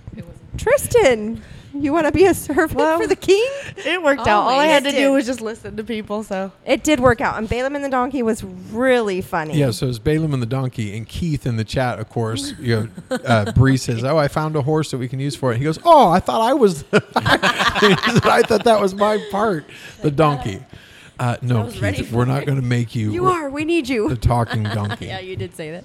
Tristan, you want to be a servant Well- for the king? it worked out all i had to do was just listen to people so It did work out, and Balaam and the donkey was really funny. Yeah, so it's Balaam and the donkey, and Keith in the chat, of course. You know, uh, Bree says, "Oh, I found a horse that we can use for it." He goes, "Oh, I thought I was, I thought that was my part, the donkey." Uh, no, Keith, we're not going to make you, You are. We need you. the talking donkey. Yeah, you did say that.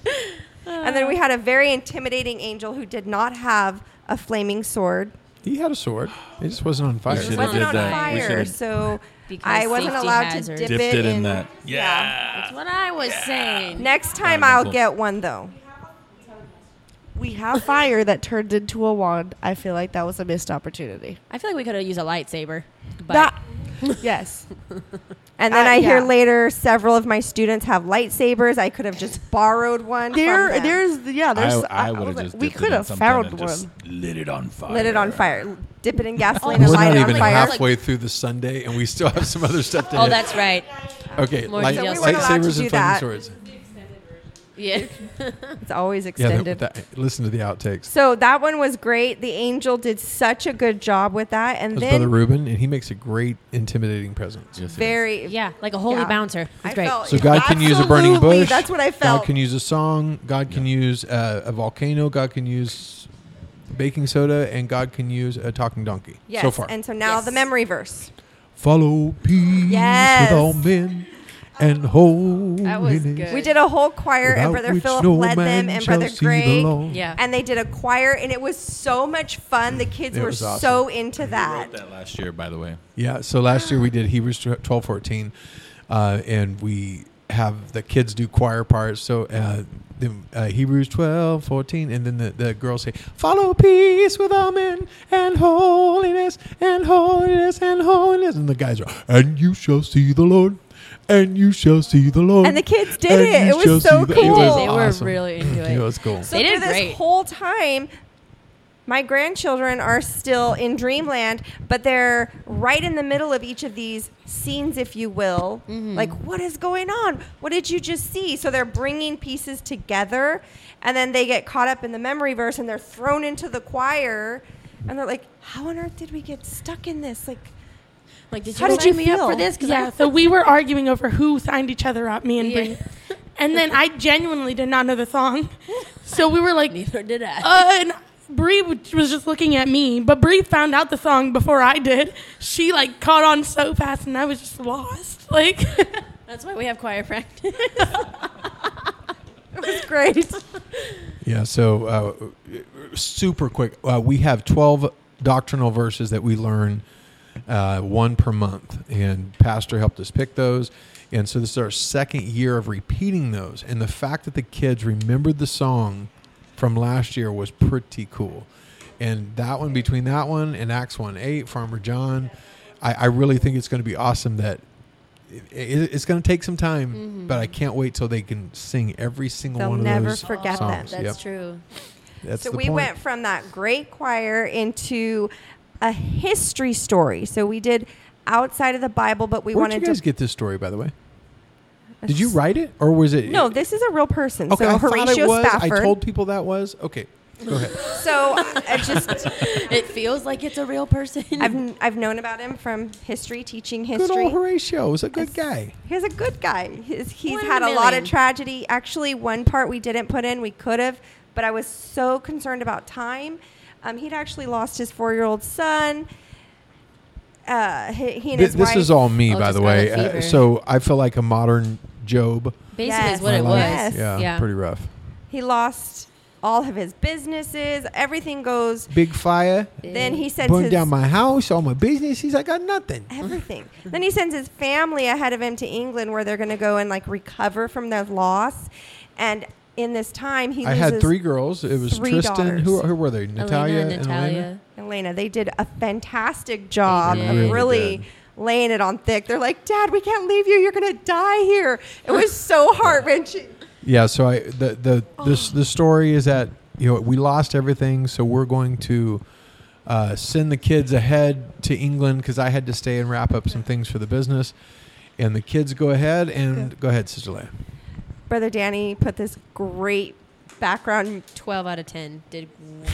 And then we had a very intimidating angel who did not have a flaming sword. He had a sword; it just wasn't on fire. We It wasn't on that. Fire, so Because I wasn't allowed hazard. to dip Dipped it in in that. That's what I was saying. Next time I'll the get one though. we have fire that turned into a wand i feel like that was a missed opportunity I feel like we could have used a lightsaber. But That- yes And then Uh, I hear yeah. later several of my students have lightsabers. I could have just borrowed one. There, from them. there's yeah. There's I, I was would have like, just we dipped it could in have something found and one. just lit it on fire. lit it on fire, dip it in gasoline, We're light not it on even fire. halfway through the Sunday, and we still have some other stuff to oh, hit. that's right. okay. more Light, details. So we weren't allowed to lightsabers do and flaming that. swords. Yeah. It's always Yeah, extended. that, that, listen to the outtakes. so that one was great. The angel did such a good job with that, and That's then Brother Ruben, and he makes a great intimidating presence. Yes, very Yeah, like a holy Yeah. bouncer. It's great. felt- So God can use a burning bush. That's what I felt. God can use a song. God can use uh, a volcano. God can use baking soda, and God can use a talking donkey. yes, so far, and so now Yes. the memory verse. follow peace Yes. with all men and holiness. That was good. We did a whole choir, and Brother Philip no led them, and Brother Greg. Yeah. And they did a choir, and it was so much fun. The kids It were awesome. so into We that. wrote that last year, by the way. Yeah. So last year we did Hebrews twelve fourteen, uh, and we have the kids do choir parts. So uh, the uh, Hebrews 12, 14, and then the, the girls say, "Follow peace with all men and holiness and holiness and holiness," and the guys are, "And you shall see the Lord." And you shall see the Lord. And the kids did and it. It was so see the- cool. It was They were really into it. It was cool. So They through did this great. whole time, my grandchildren are still in dreamland, but they're right in the middle of each of these scenes, if you will. Mm-hmm. Like, what is going on? What did you just see? So they're bringing pieces together, and then they get caught up in the memory verse, and they're thrown into the choir, and they're like, "How on earth did we get stuck in this?" Like, Like, did you How did sign you me up feel? for this? 'Cause Yeah, so we were arguing over who signed each other up, me and Yeah. Bree. And then I genuinely did not know the song. So we were like, Neither did I. uh, and Bree was just looking at me, but Bree found out the song before I did. She like caught on so fast, and I was just lost. Like, That's why we have choir practice. it was great. Yeah, so uh, super quick. Uh, we have 12 doctrinal verses that we learn, uh, one per month. And Pastor helped us pick those. And so this is our second year of repeating those. And the fact that the kids remembered the song from last year was pretty cool. And that one, between that one and Acts 1 8, Farmer John, I, I really think it's going to be awesome that it, it- it's going to take some time, but I can't wait till they can sing every single They'll one of never those forget songs. That's Yep. true. That's so we point. went from that great choir into a history story. So we did outside of the Bible, but we Where'd you wanted guys to. get this story, by the way? Did you write it, or was it? No, this is a real person. Okay, so I thought it Horatio was. Spafford. I told people that was. Okay, go ahead. so I just It feels like it's a real person. I've I've known about him from history, teaching history. Good history. old Horatio was a good guy. He's a good guy. He's, he's One had a a lot of tragedy. Actually, one part we didn't put in, we could have, but I was so concerned about time. Um, he'd actually lost his four-year-old son. Uh, he, he and Th- his this wife. is all me, Oh, by just the way. Uh, fever. so I feel like a modern Job. Basically, Yes. is what it was. life. Yes. Yeah, Yeah. pretty rough. He lost all of his businesses. Everything goes. Big fire. Then he sends Burned his down my house, all my business. He's like, I got nothing. everything. then he sends his family ahead of him to England, where they're going to go and like recover from their loss. And in this time, he I had three girls. It was Tristan. Who, daughters. who were they? Natalia Elena, and Natalia. Elena. Elena. They did a fantastic job of really Really laying it on thick. They're like, Dad, we can't leave you. You're going to die here. It was so heart wrenching. Yeah. So I the the this the story is that you know we lost everything, so we're going to uh, send the kids ahead to England because I had to stay and wrap up some things for the business, and the kids go ahead and go ahead, Sister Leia. Brother Danny put this great background 12 out of 10. Did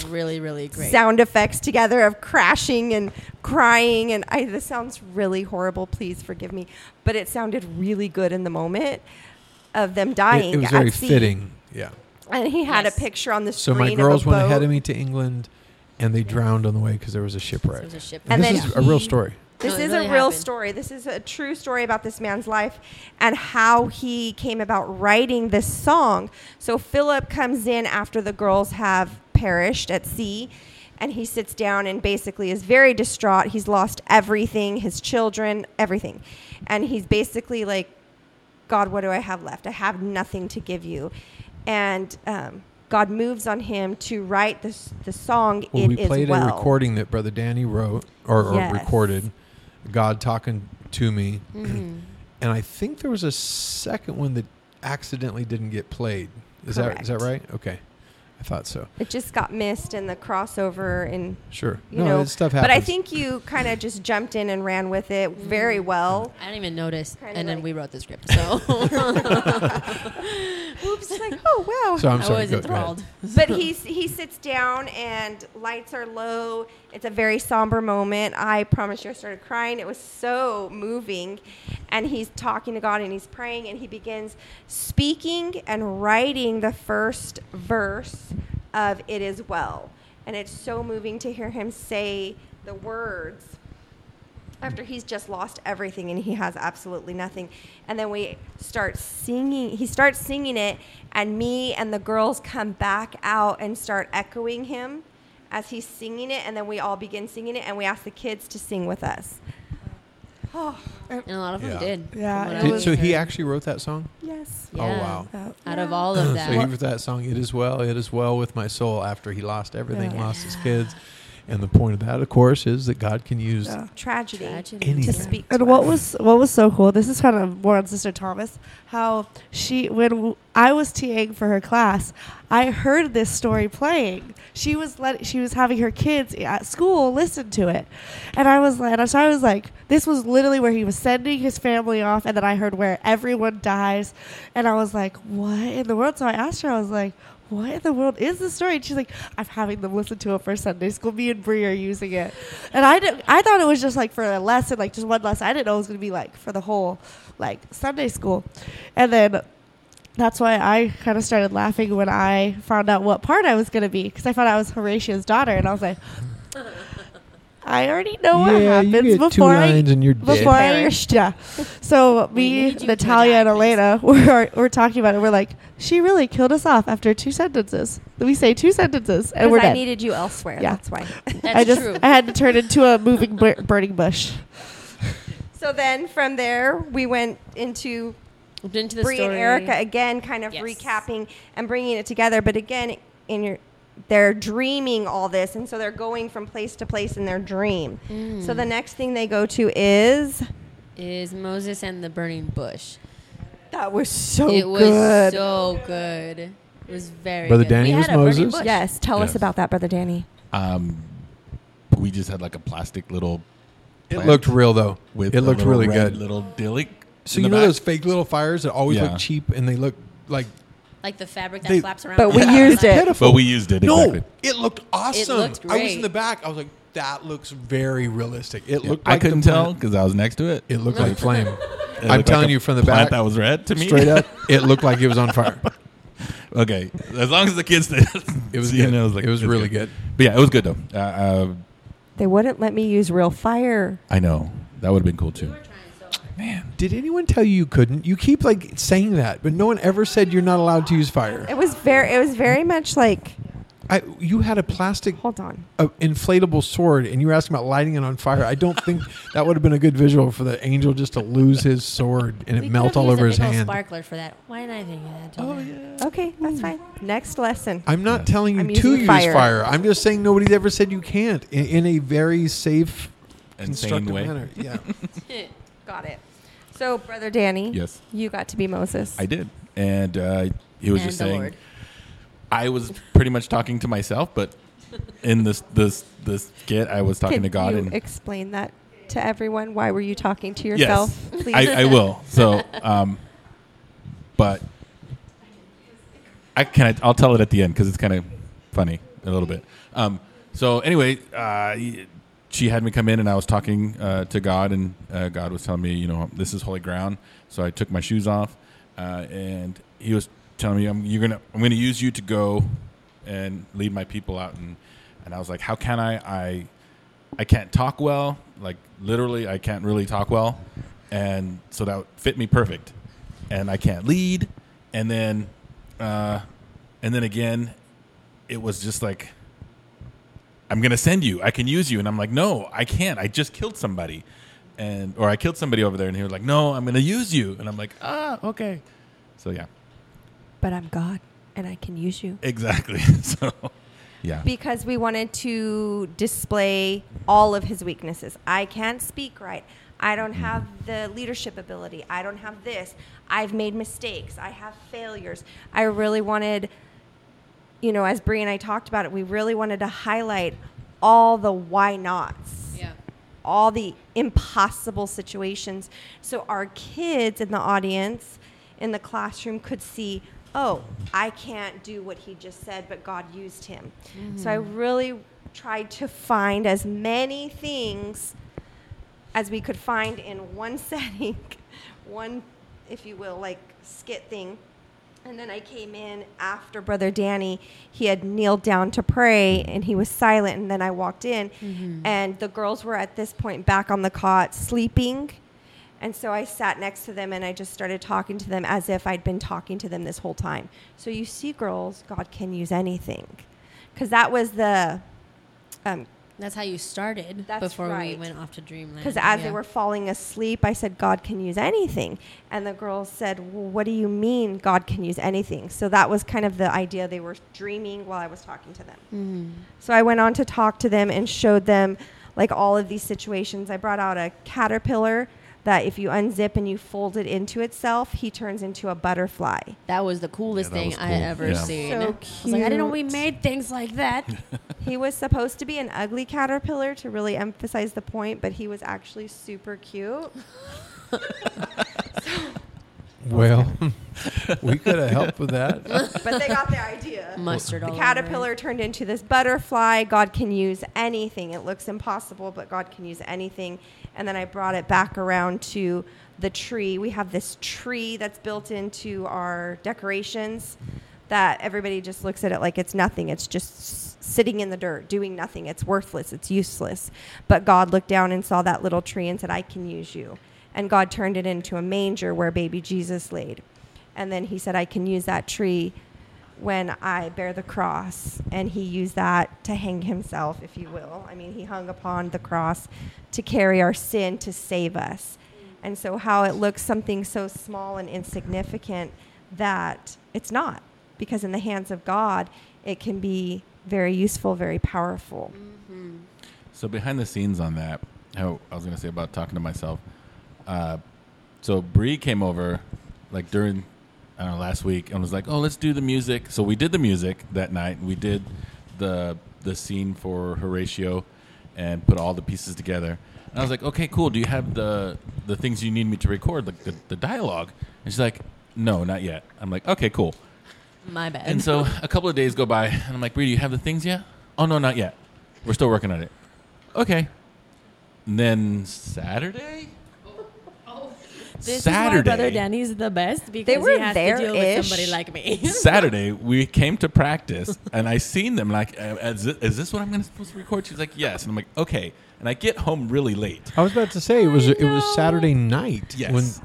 really, really great. sound effects together of crashing and crying and I this sounds really horrible please forgive me but it sounded really good in the moment of them dying it was very sea. fitting. Yeah. and he had Yes. a picture on the So screen so my girls of a went boat. ahead of me to England, and they drowned on the way because there was a So shipwreck. it was a ship. And, And this then is a real story. This No, it is really a real happened. story. This is a true story about this man's life and how he came about writing this song. So Philip comes in after the girls have perished at sea and he sits down and basically is very distraught. He's lost everything, his children, everything. And he's basically like, God, what do I have left? I have nothing to give you. And um, God moves on him to write this the song. Well, It we is played well. a recording that Brother Danny wrote or, or Yes. recorded, God talking to me, Mhm. and I think there was a second one that accidentally didn't get played. Is that is that right? Okay, I thought so. It just got missed in the crossover and Sure. you no, know, that stuff happens. But I think you kind of just jumped in and ran with it very well. I didn't even notice. Kinda and then we wrote the script. So Oops, it's like, oh wow. So I'm I was go- go enthralled. but he's he sits down and lights are low. It's a very somber moment. I promise you, I started crying. It was so moving, and he's talking to God and he's praying and he begins speaking and writing the first verse of "It Is Well," and it's so moving to hear him say the words after he's just lost everything and he has absolutely nothing. And then we start singing. He starts singing it, and me and the girls come back out and start echoing him as he's singing it. And then we all begin singing it, and we ask the kids to sing with us. Oh, And a lot of them Yeah. did. Yeah, from what it I Did, was- so he actually wrote that song. yes. Oh, wow. Uh, Out of all of that. So he wrote that song, "It Is Well, It Is Well with My Soul." After he lost everything, Yeah. lost his kids, and the point of that, of course, is that God can use Yeah. Tragedy. Tragedy. To speak to And what us. was what was so cool? This is kind of more on Sister Thomas. How she when w- I was TAing for her class, I heard this story playing. She was let she was having her kids at school listen to it, and I was like, so I was like, this was literally where he was sending his family off, and then I heard where everyone dies, and I was like, what in the world? So I asked her, I was like. What in the world is the story? And she's like, I'm having them listen to it for Sunday school. Me and Bree are using it, and I did, I thought it was just like for a lesson, like just one lesson. I didn't know it was gonna be like for the whole like Sunday school, and then that's why I kind of started laughing when I found out what part I was gonna be because I found I was Horatio's daughter, and I was like, I already know what yeah, happens you get two before I lines and you're dead. before I Perished. yeah. So me, need you to Natalia, and. Elena we're we're talking about it. We're like, she really killed us off after two sentences. We say two sentences and we're I dead. needed you elsewhere. Yeah. That's why. That's I just true. I had to turn into a moving bur- burning bush. so then from there, we went into Moved into the Bree and. Erica again, kind of Yes. recapping and bringing it together. But again, in your, they're dreaming all this, and so they're going from place to place in their dream. Mm. So the next thing they go to is is Moses and the burning bush. that was so it was good. so good. It was very Brother good. Danny We was had a burning Moses? yes, tell Yes. us about that, brother Danny. Um, we just had like a plastic little. It looked real though. With it looked really red good. Little dilly. So you know back. those fake little fires that always Yeah. look cheap and they look like Like the fabric that They- flaps around. But on we the used outside. it. pitiful. But we used it no, exactly. it looked awesome. looked I was great. in the back. I was like, that looks very realistic. It Yeah, looked. I like the couldn't tell plant- because I was next to it. It looked like flame. It I'm looked telling like a you from the plant back, that was red to me. straight up, it looked like it was on fire. okay, as long as the kids did. It was You good. know, like, it was it's really good. But yeah, it was good though. Uh, uh, They wouldn't let me use real fire. I know that would have been cool too. Man, did anyone tell you you couldn't? You keep like saying that, but no one ever said you're not allowed to use fire. It was very. It was very much like. I, you had a plastic Hold on. uh, inflatable sword, and you were asking about lighting it on fire. I don't think that would have been a good visual for the angel just to lose his sword and it melt all used over a his big ol' hand. Sparkler for that. Why didn't I think of that? Oh yeah. Okay, that's fine. Next lesson. I'm not telling you I'm to using use fire. fire. I'm just saying nobody's ever said you can't in, in a very safe, Insane constructive way. manner. Yeah. Got it. So, brother Danny. Yes. You got to be Moses. I did, and uh, he was And just the saying. Lord. I was pretty much talking to myself, but in this this this skit, I was talking Can to God you and explain that to everyone? Why were you talking to yourself? Yes, Please. I, I will. So, um, but I can. I, I'll tell it at the end because it's kind of funny a little bit. Um, so anyway, uh, she had me come in and I was talking uh, to God, and uh, God was telling me, you know, this is holy ground. So I took my shoes off, uh, and He was telling me, I'm, "You're gonna. I'm gonna use you to go and lead my people out." And and I was like, "How can I? I I can't talk well. Like literally, I can't really talk well, and so that fit me perfect. And I can't lead, and then, uh, and then again, it was just like, I'm gonna send you. I can use you, and I'm like, no, I can't. I just killed somebody, and or I killed somebody over there, and he was like, no, I'm gonna use you, and I'm like, ah, okay. So yeah, But I'm God and I can use you. exactly. so yeah, Because we wanted to display all of his weaknesses. I can't speak right. I don't have the leadership ability. I don't have this. I've made mistakes. I have failures. I really wanted, you know, as Bree and I talked about it, we really wanted to highlight all the why nots. Yeah. all the impossible situations so our kids in the audience in the classroom could see oh i can't do what he just said but god used him so i mm-hmm. really tried to find as many things as we could find in one setting one if you will like skit thing and then I came in after Brother Danny. He had kneeled down to pray and he was silent. And then I walked in, and the girls were at this point back on the cot sleeping. And so I sat next to them and I just started talking to them as if I'd been talking to them this whole time. So you see, girls, God can use anything. Because that was the. Um, That's how you started That's before right. we went off to Dreamland. because as they were falling asleep, I said, God can use anything. And the girls said, well, What do you mean God can use anything? So that was kind of the idea they were dreaming while I was talking to them. Mm-hmm. So I went on to talk to them and showed them like all of these situations. I brought out a caterpillar that if you unzip and you fold it into itself, he turns into a butterfly. That was the coolest Yeah, that thing was I ever Yeah. seen. So I was like, I didn't know we made things like that. He was supposed to be an ugly caterpillar to really emphasize the point, but he was actually super cute. Well, we could have helped with that. But they got the idea. Mustard all The over caterpillar turned into this butterfly. God can use anything. It looks impossible, but God can use anything. And then I brought it back around to the tree. We have this tree that's built into our decorations that everybody just looks at it like it's nothing. It's just sitting in the dirt, doing nothing. It's worthless. It's useless. But God looked down and saw that little tree and said, I can use you. And God turned it into a manger where baby Jesus laid. And then he said, I can use that tree when I bear the cross. And he used that to hang himself, if you will. I mean, he hung upon the cross to carry our sin to save us. And so, how it looks something so small and insignificant that it's not, because in the hands of God, it can be very useful, very powerful. Mm-hmm. So behind the scenes on that, how I was gonna say about talking to myself. Uh, so Bree came over, like during I don't know last week, and was like, "Oh, let's do the music." So we did the music that night. We did the the scene for Horatio, and put all the pieces together. And I was like, "Okay, cool. Do you have the the things you need me to record, like the, the dialogue?" And she's like, "No, not yet." I'm like, "Okay, cool." My bad. And so a couple of days go by, and I'm like, Bree, do you have the things yet? Oh, no, not yet. We're still working on it. Okay. And then Saturday? This Saturday, is why brother Danny's the best because They were he has to deal with somebody like me. Saturday, we came to practice, and I seen them like, uh, is, this, is this what I'm gonna supposed to record? She's like, yes, and I'm like, okay. And I get home really late. I was about to say it was it was Saturday night. Yes.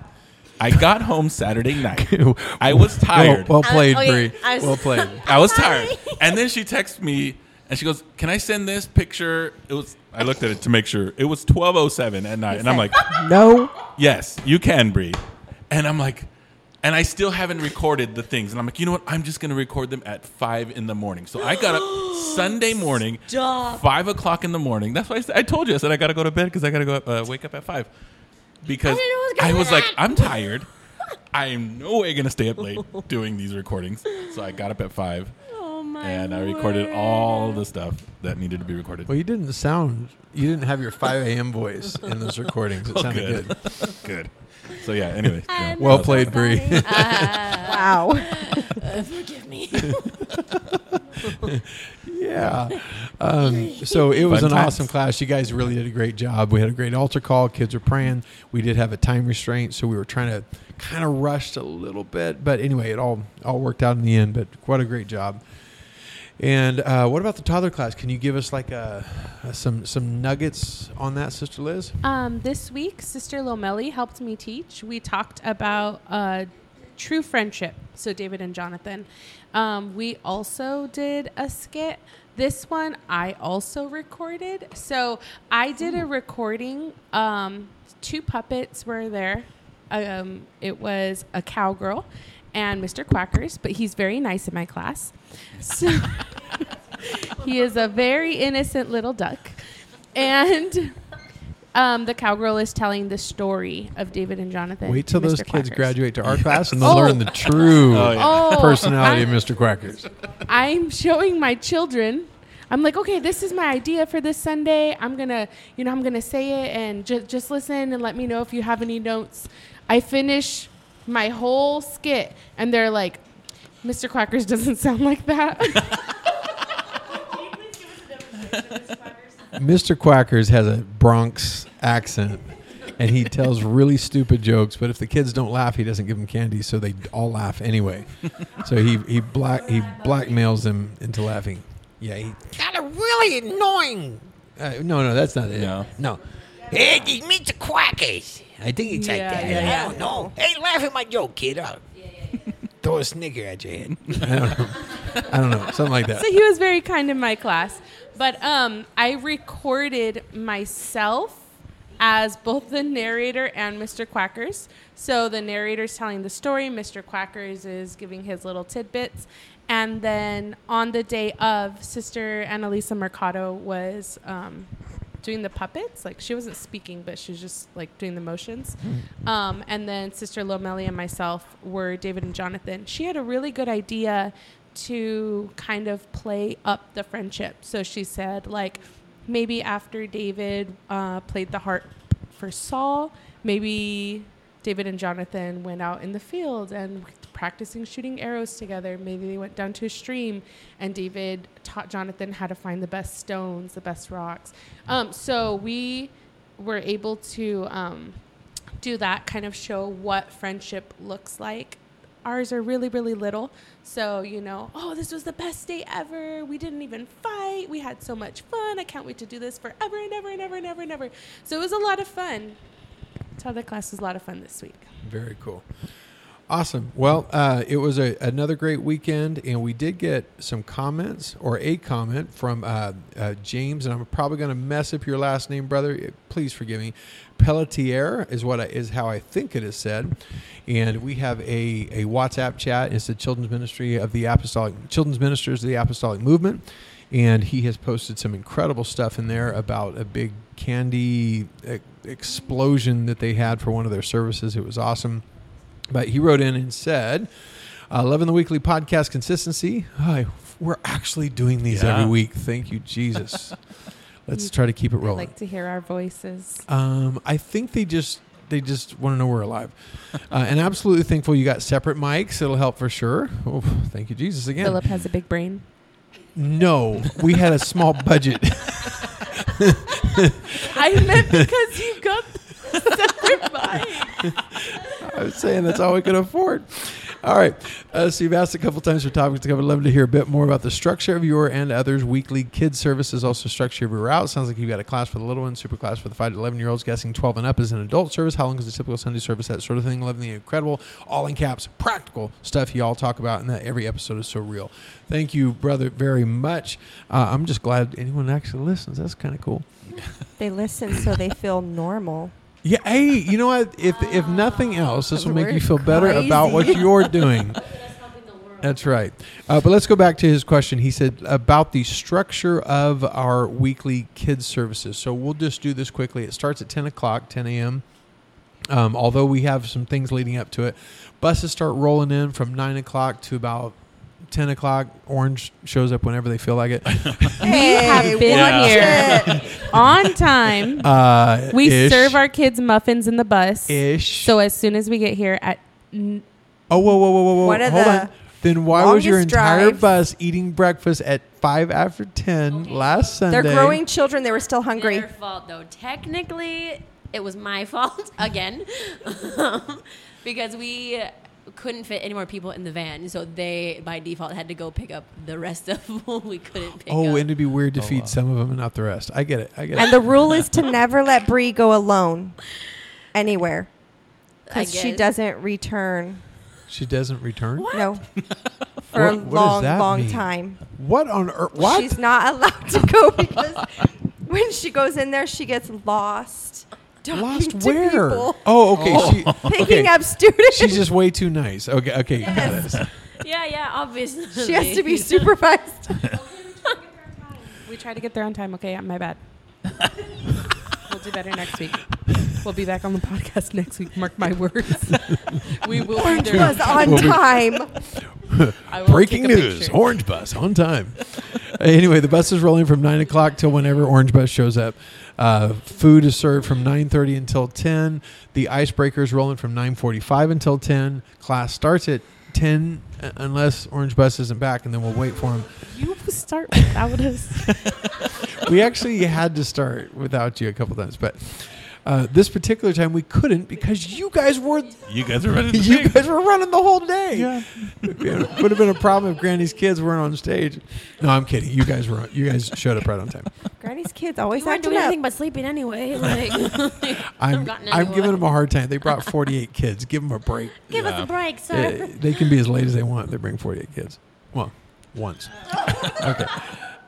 I got home Saturday night. I was tired. Well, well played, Uh, okay, Bree. Was- well played. I was tired. And then she texts me and she goes, "Can I send this picture?" It was. I looked at it to make sure it was 12:07 at night, and I'm like, No. "Yes, you can, Bree." And I'm like, and I still haven't recorded the things, and I'm like, you know what? I'm just gonna record them at five in the morning. So I got up Sunday morning, Stop. five o'clock in the morning. That's why I, said, I told you I said I gotta go to bed because I gotta go up, uh, wake up at five because I didn't know it was I was like. I'm tired. I am no way gonna stay up late doing these recordings. So I got up at five and I recorded word. all the stuff that needed to be recorded. Well, you didn't sound. You didn't have your 5 a.m. voice in those recordings. It Oh, sounded good. good. Good. So yeah. Anyway, yeah, Well that was- played, Bree. Wow. Uh, forgive me. Yeah. Um, so it was Fun an times. awesome class. You guys really did a great job. We had a great altar call. Kids were praying. We did have a time restraint, so we were trying to kind of rush a little bit, but anyway, it all all worked out in the end. But what a great job. And uh, what about the toddler class? Can you give us like a, some some nuggets on that, Sister Liz? Um, this week, Sister Lomeli helped me teach. We talked about uh, true friendship. So David and Jonathan. Um, we also did a skit. This one I also recorded. So I did a recording. Um, two puppets were there. Um, it was a cowgirl and Mr. Quackers, but he's very nice in my class. So he is a very innocent little duck. And um, the cowgirl is telling the story of David and Jonathan. Wait till to those Mr. kids graduate to our class and they'll Oh. learn the true Oh, yeah. Oh, personality of I'm- Mr. Quackers. I'm showing my children. I'm like, okay, this is my idea for this Sunday. I'm gonna, you know, I'm gonna say it and ju- just listen and let me know if you have any notes. I finish my whole skit and they're like, Mr. Quackers doesn't sound like that. Mr. Quackers has a Bronx accent, and he tells really stupid jokes. But if the kids don't laugh, he doesn't give them candy, so they all laugh anyway. So he he black he blackmails them into laughing. Yeah, he got a really annoying. Uh, no, no, that's not it. No. no. Hey, these Mr. Quackers. I think it's like that. yeah, yeah. I don't know. Hey, laugh at my joke, kid. I'll throw a snicker at your head. I don't know. I don't know. Something like that. so he was very kind in my class. But um, I recorded myself as both the narrator and Mr. Quackers. So the narrator's telling the story, Mr. Quackers is giving his little tidbits. And then on the day of, Sister Annalisa Mercado was um, doing the puppets. Like she wasn't speaking, but she was just like doing the motions. Um, and then Sister Lomeli and myself were David and Jonathan. She had a really good idea to kind of play up the friendship. So she said, like, maybe after David uh, played the harp for Saul, maybe David and Jonathan went out in the field and practicing shooting arrows together. Maybe they went down to a stream and David taught Jonathan how to find the best stones, the best rocks. Um, so we were able to um, do that, kind of show what friendship looks like. Ours are really, really little. So, you know, oh, this was the best day ever. We didn't even fight. We had so much fun. I can't wait to do this forever and ever and ever and ever and ever. So it was a lot of fun. Toddler class was a lot of fun this week. Very cool. Awesome. Well, uh, it was a, another great weekend, and we did get some comments or a comment from uh, uh, James, and I'm probably going to mess up your last name, brother. Please forgive me. Pelletier is what I, is how I think it is said, and we have a, a WhatsApp chat. It's the Children's Ministry of the Apostolic Children's Ministers of the Apostolic Movement, and he has posted some incredible stuff in there about a big candy e- explosion that they had for one of their services. It was awesome. But he wrote in and said, uh, "Loving the weekly podcast consistency. Hi, we're actually doing these Yeah. every week. Thank you, Jesus. Let's try to keep it I'd rolling. like to hear our voices. Um, I think they just they just want to know we're alive, uh, and absolutely thankful you got separate mics. It'll help for sure. Oh, thank you, Jesus. Again, Philip has a big brain. no, we had a small budget. I meant because you got separate mic. I was saying that's all we could afford. All right. Uh, so you've asked a couple times for topics to cover. Love to hear a bit more about the structure of your and others' weekly kids services. Also, structure of your route. Sounds like you've got a class for the little ones, super class for the five to eleven year olds. Guessing twelve and up is an adult service. How long is a typical Sunday service? That sort of thing. Loving the incredible, all in caps, practical stuff you all talk about, and that every episode is so real. Thank you, brother, very much. Uh, I'm just glad anyone actually listens. That's kind of cool. They listen so they feel normal. Yeah, hey, you know what? If if nothing else, this will make you feel better about what you're doing. That's right. Uh, but let's go back to his question. He said about the structure of our weekly kids services. So we'll just do this quickly. It starts at 10 o'clock, 10 a.m. Um, although we have some things leading up to it, buses start rolling in from 9 o'clock to about 10 o'clock. Orange shows up whenever they feel like it. we have been watch here. On time. Uh, We ish, serve our kids muffins in the bus. ish. So as soon as we get here at n- Oh, whoa, whoa, whoa, whoa, whoa. One of Hold the on. Then why was your entire drives. bus eating breakfast at 5 after 10 last Sunday? They're growing children. They were still hungry. Their fault, though. Technically, it was my fault again, because we couldn't fit any more people in the van, so they by default had to go pick up the rest of what we couldn't pick Oh, up. and it'd be weird to oh, feed some of them and not the rest. I get it. I get it. And it. the rule is to never let Bree go alone anywhere I because she guess. doesn't return. She doesn't return? No, for a What- what does long, that long mean? time. What on earth? What? She's not allowed to go because when she goes in there, she gets lost. Talking Lost to where? people, Oh, okay. She, picking okay. up students. She's just way too nice. Okay, okay. Yes. got it. yeah, yeah, obviously. she has to be supervised. we try to get there on time. Okay, my bad. we'll do better next week. We'll be back on the podcast next week. Mark my words. we will Orange there. was on We'll time. Breaking news: picture. Orange Bus on time. anyway, the bus is rolling from nine o'clock till whenever Orange Bus shows up. Uh, food is served from nine thirty until ten. The icebreaker is rolling from nine forty-five until ten. Class starts at ten uh, unless Orange Bus isn't back, and then we'll wait for him. You start without us. we actually had to start without you a couple times, but uh, this particular time we couldn't because you guys were You guys are ready to you guys were running the whole day. Yeah, it would have been a problem if Granny's kids weren't on stage. No, I'm kidding. You guys were. You guys showed up right on time. Granny's kids always We weren't doing up. anything but sleeping anyway. Like, I'm I'm giving them a hard time. They brought 48 kids. Give them a break. give us a break, Uh, sir. they can be as late as they want. They bring 48 kids. Well, once. okay.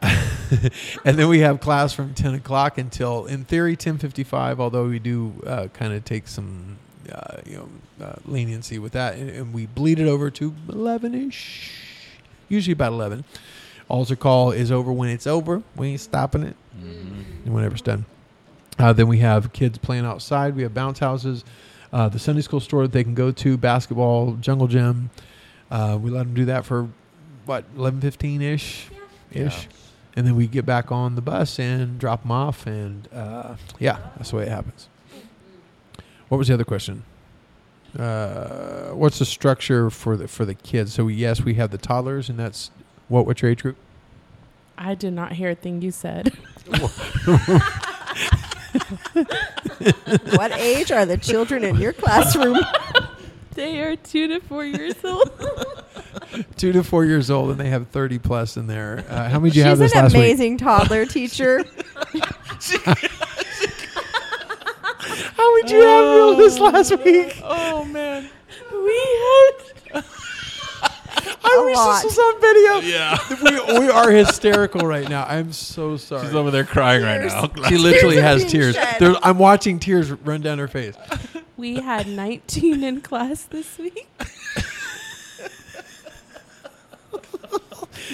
and then we have class from 10 o'clock until, in theory, 10:55. Although we do uh, kind of take some, uh, you know, uh, leniency with that, and, and we bleed it over to 11ish. Usually about 11. Altar call is over when it's over. We ain't stopping it. And whenever it's done. Uh, then we have kids playing outside. We have bounce houses, uh, the Sunday school store that they can go to, basketball, jungle gym. Uh, we let them do that for what eleven fifteen ish, ish, and then we get back on the bus and drop them off. And uh, yeah, that's the way it happens. What was the other question? Uh, what's the structure for the for the kids? So yes, we have the toddlers, and that's what what's your age group? I did not hear a thing you said. what age are the children in your classroom? They are two to four years old. Two to four years old, and they have thirty plus in there. Uh, how many did you She's have this an last week? She's an amazing toddler teacher. How would you have real this last week? Oh man. We had. I wish lot. this was on video. Yeah. We, we are hysterical right now. I'm so sorry. She's over there crying right now. she literally Tears are has being tears. shed. There- I'm watching tears run down her face. We had 19 in class this week.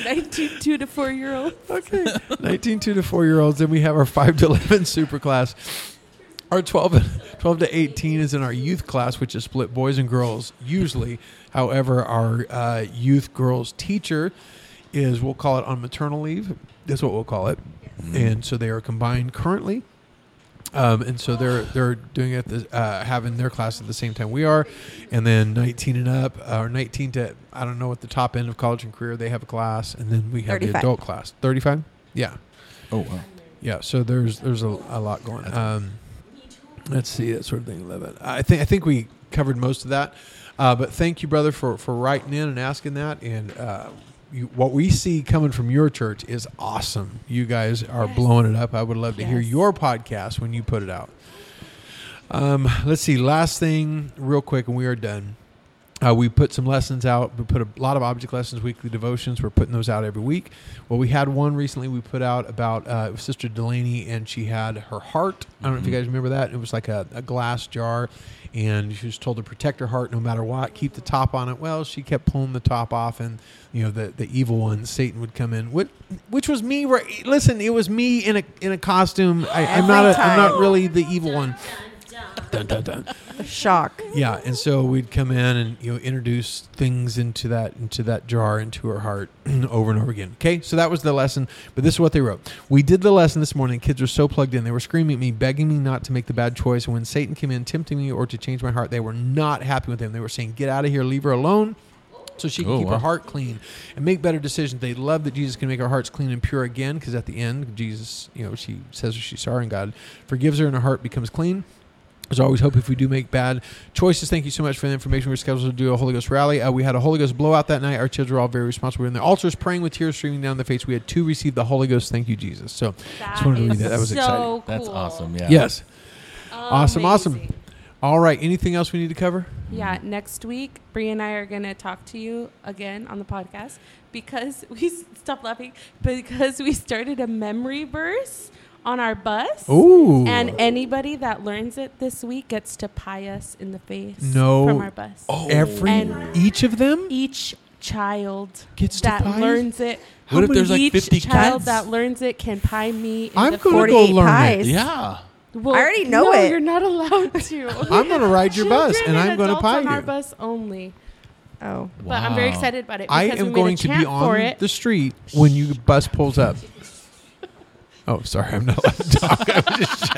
19 two to four year olds. Okay. 19 two to four year olds. Then we have our 5 to 11 super class. Our 12, 12 to 18 is in our youth class, which is split boys and girls usually. However, our uh, youth girls teacher is, we'll call it on maternal leave. That's what we'll call it. And so they are combined currently. Um, and so they're they're doing it the, uh, having their class at the same time we are, and then 19 and up or 19 to I don't know what the top end of college and career they have a class, and then we have the adult class 35. Yeah, Oh wow. yeah. So there's there's a, a lot going. Um, let's see that sort of thing. Love it. I think I think we covered most of that. Uh, but thank you, brother, for, for writing in and asking that. And uh, you, what we see coming from your church is awesome. You guys are blowing it up. I would love to hear your podcast when you put it out. Um, let's see. Last thing, real quick, and we are done. Uh, we put some lessons out. We put a lot of object lessons, weekly devotions. We're putting those out every week. Well, we had one recently we put out about uh, Sister Delaney, and she had her heart. I don't know if you guys remember that. It was like a, a glass jar, and she was told to protect her heart no matter what, keep the top on it. Well, she kept pulling the top off, and you know the, the evil one, Satan, would come in. Which, which was me. Right? Listen, it was me in a in a costume. I, I'm not. A, I'm not really the evil one. Dun, dun, dun. The shock. Yeah, and so we'd come in and you know introduce things into that into that jar into her heart over and over again. Okay, so that was the lesson. But this is what they wrote. We did the lesson this morning. Kids were so plugged in. They were screaming at me, begging me not to make the bad choice. And when Satan came in, tempting me or to change my heart, they were not happy with him. They were saying, "Get out of here, leave her alone." So she can Oh, keep wow. her heart clean and make better decisions. They love that Jesus can make our hearts clean and pure again, because at the end, Jesus, you know, she says she's sorry, and God forgives her, and her heart becomes clean. There's always hope if we do make bad choices. Thank you so much for the information. We're scheduled to do a Holy Ghost rally. Uh, we had a Holy Ghost blowout that night. Our children were all very responsible. We were in the altars praying with tears streaming down their face. We had two receive the Holy Ghost. Thank you, Jesus. So just wanted to read that. That was so exciting. Cool. That's awesome. Yeah. Yes. Awesome, awesome. All right. Anything else we need to cover? Yeah, next week, Bree and I are going to talk to you again on the podcast because we stop laughing because we started a memory verse on our bus. Ooh. And anybody that learns it this week gets to pie us in the face No. from our bus. Oh. Every And- each of them Each child gets to that pie learns it. What if there's like each 50 child kids? that learns it can pie me. In I'm the gonna face. go 48 learn it. Yeah. Well, I already know no, it. You're not allowed to. I'm going to ride your bus, Children and I'm going to adults pie on our bus only. Oh. But I'm very excited about it. I because we am made a going to be on it. the street when you bus pulls up. Oh, sorry, I'm not allowed to talk. I was just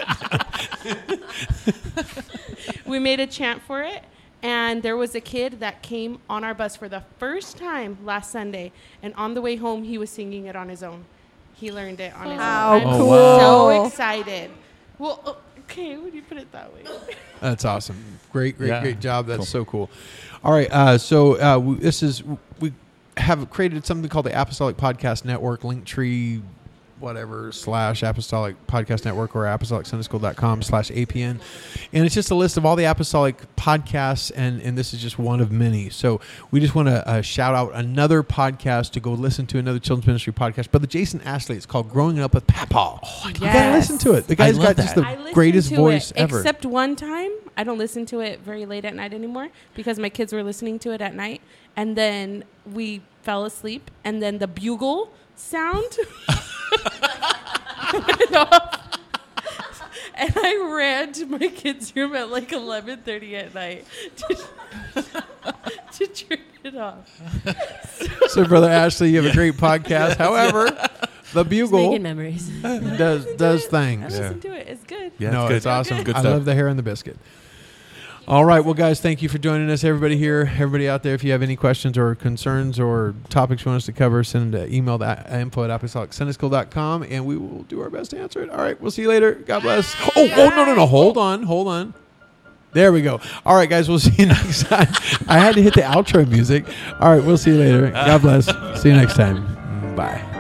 we made a chant for it and there was a kid that came on our bus for the first time last sunday and on the way home he was singing it on his own he learned it on his How own i'm so excited well oh, okay when you put it that way That's awesome. Great, great, Yeah. great job. That's Cool. so cool. All right. Uh, so uh, we, this is we have created something called the Apostolic Podcast Network, Linktree, whatever slash Apostolic Podcast Network or ApostolicSundaySchool.com slash APN, and it's just a list of all the apostolic podcasts, and and this is just one of many. So we just want to uh, shout out another podcast to go listen to another children's ministry podcast, Brother Jason Ashley. It's called Growing Up with Papa. Oh, you gotta listen to it. The guy's got just the greatest voice it, ever. except one time i don't listen to it very late at night anymore because my kids were listening to it at night and then we fell asleep and then the bugle sound went off. and i ran to my kids room at like 11.30 at night to, to turn it off So, brother Ashley, you have a great podcast. However, the Just bugle making memories. does does I things. listen to it it's good Yeah, no, it's good. it's awesome. Good I stuff. love the hair and the biscuit. All right, well, guys, thank you for joining us. Everybody here, everybody out there, if you have any questions or concerns or topics you want us to cover, send an email to info at apostolicsundaySchool.com and we will do our best to answer it. All right, we'll see you later. God bless. Oh, oh, no, no, no. Hold on. Hold on. There we go. All right, guys, we'll see you next time. I had to hit the outro music. All right, we'll see you later. God bless. See you next time. Bye.